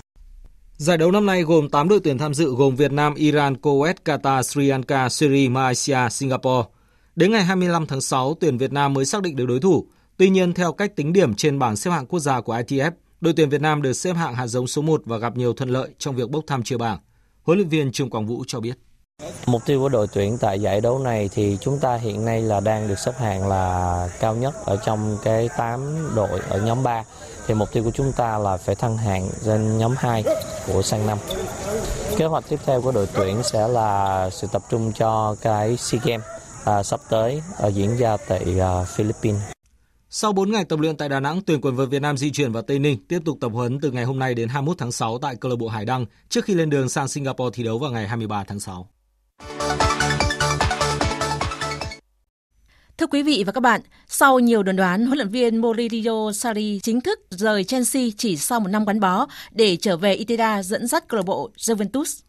Giải đấu năm nay gồm 8 đội tuyển tham dự gồm Việt Nam, Iran, Kuwait, Qatar, Sri Lanka, Syria, Malaysia, Singapore. Đến ngày 25 tháng 6, tuyển Việt Nam mới xác định được đối thủ. Tuy nhiên, theo cách tính điểm trên bảng xếp hạng quốc gia của ITF, đội tuyển Việt Nam được xếp hạng hạt giống số 1 và gặp nhiều thuận lợi trong việc bốc thăm chia bảng. Huấn luyện viên Trương Quang Vũ cho biết. Mục tiêu của đội tuyển tại giải đấu này thì chúng ta hiện nay là đang được xếp hạng là cao nhất ở trong cái 8 đội ở nhóm 3. Thì mục tiêu của chúng ta là phải thăng hạng lên nhóm 2 của sang năm. Kế hoạch tiếp theo của đội tuyển sẽ là sự tập trung cho cái SEA Games à, sắp tới à, diễn ra tại à, Philippines. Sau 4 ngày tập luyện tại Đà Nẵng, tuyển quần vợt Việt Nam di chuyển vào Tây Ninh tiếp tục tập huấn từ ngày hôm nay đến 21 tháng 6 tại câu lạc bộ Hải Đăng trước khi lên đường sang Singapore thi đấu vào ngày 23 tháng 6. Thưa quý vị và các bạn, sau nhiều đồn đoán, huấn luyện viên Maurizio Sarri chính thức rời Chelsea chỉ sau một năm gắn bó để trở về Iteda dẫn dắt câu lạc bộ Juventus.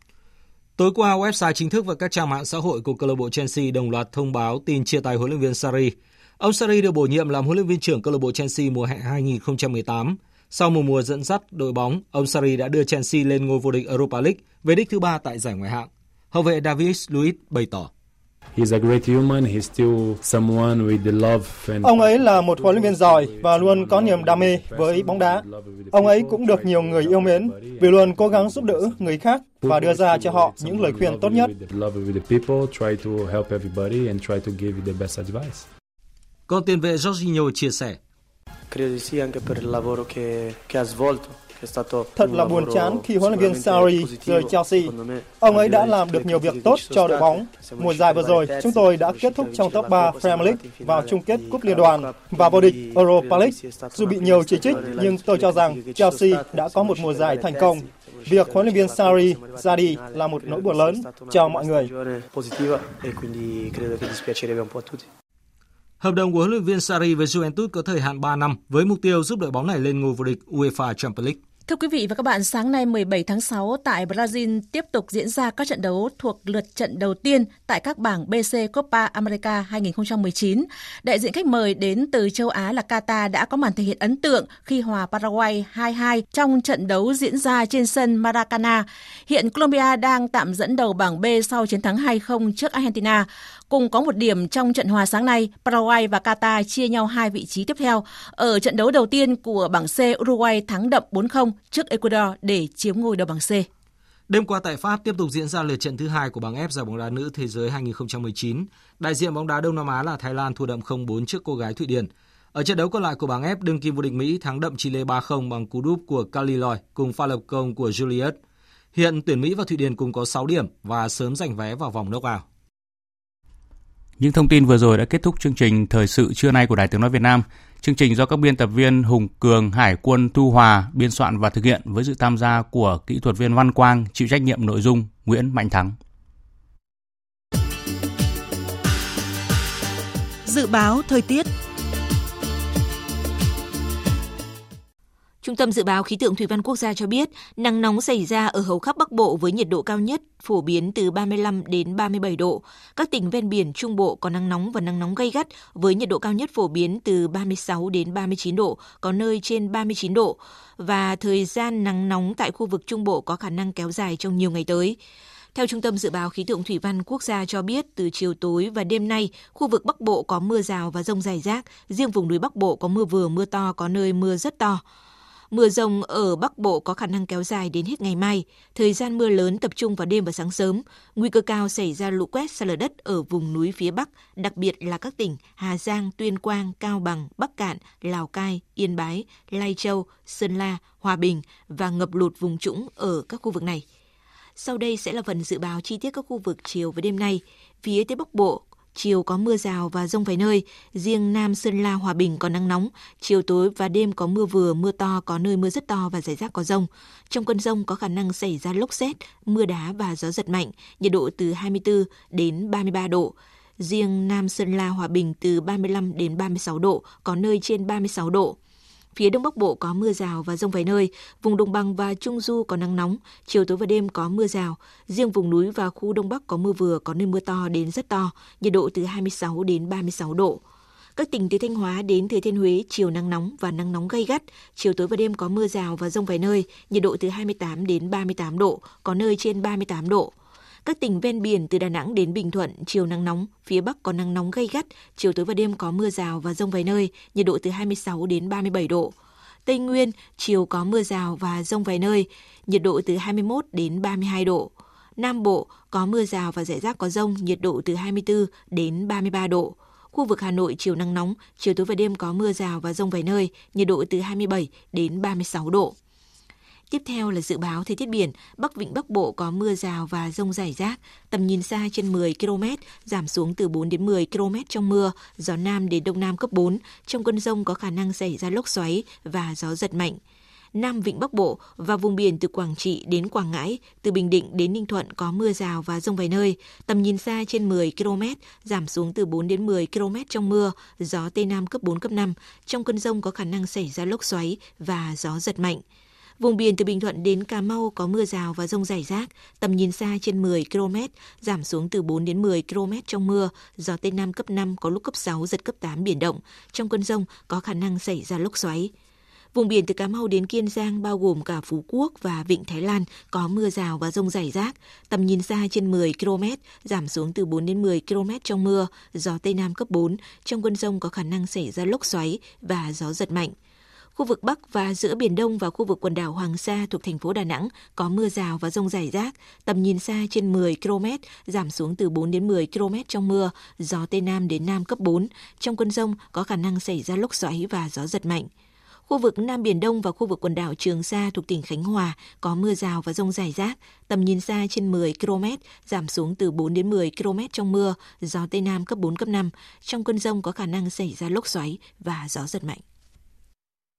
Tối qua, website chính thức và các trang mạng xã hội của câu lạc bộ Chelsea đồng loạt thông báo tin chia tay huấn luyện viên Sarri. Ông Sarri được bổ nhiệm làm huấn luyện viên trưởng câu lạc bộ Chelsea mùa hè 2018. Sau một mùa dẫn dắt đội bóng, ông Sarri đã đưa Chelsea lên ngôi vô địch Europa League, về đích thứ ba tại giải ngoại hạng. Hậu vệ David Luiz bày tỏ. Ông ấy là một huấn luyện viên giỏi và luôn có niềm đam mê với bóng đá. Ông ấy cũng được nhiều người yêu mến vì luôn cố gắng giúp đỡ người khác và đưa ra cho họ những lời khuyên tốt nhất. Còn tiền vệ Jorginho chia sẻ. Thật là buồn chán khi huấn luyện viên Sarri rời Chelsea. Ông ấy đã làm được nhiều việc tốt cho đội bóng. Mùa giải vừa rồi, chúng tôi đã kết thúc trong top 3 Premier League vào chung kết cúp liên đoàn và vô địch Europa League. Dù bị nhiều chỉ trích, nhưng tôi cho rằng Chelsea đã có một mùa giải thành công. Việc huấn luyện viên Sarri ra đi là một nỗi buồn lớn cho mọi người. Hợp đồng của huấn luyện viên Sarri với Juventus có thời hạn 3 năm với mục tiêu giúp đội bóng này lên ngôi vô địch UEFA Champions League. Thưa quý vị và các bạn, sáng nay 17 tháng 6 tại Brazil tiếp tục diễn ra các trận đấu thuộc lượt trận đầu tiên tại các bảng BC Copa America 2019. Đại diện khách mời đến từ châu Á là Qatar đã có màn thể hiện ấn tượng khi hòa Paraguay 2-2 trong trận đấu diễn ra trên sân Maracana. Hiện Colombia đang tạm dẫn đầu bảng B sau chiến thắng 2-0 trước Argentina. Cùng có một điểm trong trận hòa sáng nay, Paraguay và Qatar chia nhau hai vị trí tiếp theo. Ở trận đấu đầu tiên của bảng C, Uruguay thắng đậm 4-0 trước Ecuador để chiếm ngôi đầu bảng C. Đêm qua tại Pháp tiếp tục diễn ra lượt trận thứ hai của bảng F giải bóng đá nữ thế giới 2019. Đại diện bóng đá Đông Nam Á là Thái Lan thua đậm 0-4 trước cô gái Thụy Điển. Ở trận đấu còn lại của bảng F, đương kim vô địch Mỹ thắng đậm Chile 3-0 bằng cú đúp của Cali Loy cùng pha lập công của Juliet. Hiện tuyển Mỹ và Thụy Điển cùng có 6 điểm và sớm giành vé vào vòng knockout. Những thông tin vừa rồi đã kết thúc chương trình Thời sự trưa nay của Đài Tiếng Nói Việt Nam. Chương trình do các biên tập viên Hùng Cường, Hải quân, Thu Hòa biên soạn và thực hiện với sự tham gia của kỹ thuật viên Văn Quang, chịu trách nhiệm nội dung Nguyễn Mạnh Thắng. Dự báo thời tiết Trung tâm Dự báo Khí tượng Thủy văn Quốc gia cho biết, nắng nóng xảy ra ở hầu khắp Bắc Bộ với nhiệt độ cao nhất phổ biến từ 35 đến 37 độ. Các tỉnh ven biển Trung Bộ có nắng nóng và nắng nóng gay gắt với nhiệt độ cao nhất phổ biến từ 36 đến 39 độ, có nơi trên 39 độ. Và thời gian nắng nóng tại khu vực Trung Bộ có khả năng kéo dài trong nhiều ngày tới. Theo Trung tâm Dự báo Khí tượng Thủy văn Quốc gia cho biết, từ chiều tối và đêm nay, khu vực Bắc Bộ có mưa rào và rông rải rác, riêng vùng núi Bắc Bộ có mưa vừa mưa to, có nơi mưa rất to. Mưa rông ở Bắc Bộ có khả năng kéo dài đến hết ngày mai. Thời gian mưa lớn tập trung vào đêm và sáng sớm. Nguy cơ cao xảy ra lũ quét sạt lở đất ở vùng núi phía Bắc, đặc biệt là các tỉnh Hà Giang, Tuyên Quang, Cao Bằng, Bắc Cạn, Lào Cai, Yên Bái, Lai Châu, Sơn La, Hòa Bình và ngập lụt vùng trũng ở các khu vực này. Sau đây sẽ là phần dự báo chi tiết các khu vực chiều và đêm nay. Phía Tây Bắc Bộ chiều có mưa rào và rông vài nơi, riêng Nam Sơn La Hòa Bình có nắng nóng, chiều tối và đêm có mưa vừa, mưa to, có nơi mưa rất to và rải rác có rông. Trong cơn rông có khả năng xảy ra lốc xét, mưa đá và gió giật mạnh, nhiệt độ từ 24 đến 33 độ. Riêng Nam Sơn La Hòa Bình từ 35 đến 36 độ, có nơi trên 36 độ. Phía Đông Bắc Bộ có mưa rào và rông vài nơi, vùng Đồng bằng và Trung Du có nắng nóng, chiều tối và đêm có mưa rào. Riêng vùng núi và khu Đông Bắc có mưa vừa, có nơi mưa to đến rất to, nhiệt độ từ 26 đến 36 độ. Các tỉnh từ Thanh Hóa đến Thừa Thiên Huế chiều nắng nóng và nắng nóng gay gắt, chiều tối và đêm có mưa rào và rông vài nơi, nhiệt độ từ 28 đến 38 độ, có nơi trên 38 độ. Các tỉnh ven biển từ Đà Nẵng đến Bình Thuận, chiều nắng nóng, phía Bắc có nắng nóng gay gắt, chiều tối và đêm có mưa rào và rông vài nơi, nhiệt độ từ 26 đến 37 độ. Tây Nguyên, chiều có mưa rào và rông vài nơi, nhiệt độ từ 21 đến 32 độ. Nam Bộ có mưa rào và rải rác có rông, nhiệt độ từ 24 đến 33 độ. Khu vực Hà Nội chiều nắng nóng, chiều tối và đêm có mưa rào và rông vài nơi, nhiệt độ từ 27 đến 36 độ. Tiếp theo là dự báo thời tiết biển, Bắc Vịnh Bắc Bộ có mưa rào và rông rải rác, tầm nhìn xa trên 10 km, giảm xuống từ 4 đến 10 km trong mưa, gió Nam đến Đông Nam cấp 4. Trong cơn rông có khả năng xảy ra lốc xoáy và gió giật mạnh. Nam Vịnh Bắc Bộ và vùng biển từ Quảng Trị đến Quảng Ngãi, từ Bình Định đến Ninh Thuận có mưa rào và rông vài nơi, tầm nhìn xa trên 10 km, giảm xuống từ 4 đến 10 km trong mưa, gió Tây Nam cấp 4, cấp 5. Trong cơn rông có khả năng xảy ra lốc xoáy và gió giật mạnh. Vùng biển từ Bình Thuận đến Cà Mau có mưa rào và rông rải rác, tầm nhìn xa trên 10 km, giảm xuống từ 4 đến 10 km trong mưa, gió Tây Nam cấp 5 có lúc cấp 6, giật cấp 8 biển động. Trong cơn rông có khả năng xảy ra lốc xoáy. Vùng biển từ Cà Mau đến Kiên Giang bao gồm cả Phú Quốc và Vịnh Thái Lan có mưa rào và rông rải rác, tầm nhìn xa trên 10 km, giảm xuống từ 4 đến 10 km trong mưa, gió Tây Nam cấp 4, trong cơn rông có khả năng xảy ra lốc xoáy và gió giật mạnh. Khu vực Bắc và giữa Biển Đông và khu vực quần đảo Hoàng Sa thuộc thành phố Đà Nẵng có mưa rào và rông rải rác, tầm nhìn xa trên 10 km, giảm xuống từ 4 đến 10 km trong mưa, gió Tây Nam đến Nam cấp 4. Trong cơn rông có khả năng xảy ra lốc xoáy và gió giật mạnh. Khu vực Nam Biển Đông và khu vực quần đảo Trường Sa thuộc tỉnh Khánh Hòa có mưa rào và rông rải rác, tầm nhìn xa trên 10 km, giảm xuống từ 4 đến 10 km trong mưa, gió Tây Nam cấp 4, cấp 5. Trong cơn rông có khả năng xảy ra lốc xoáy và gió giật mạnh.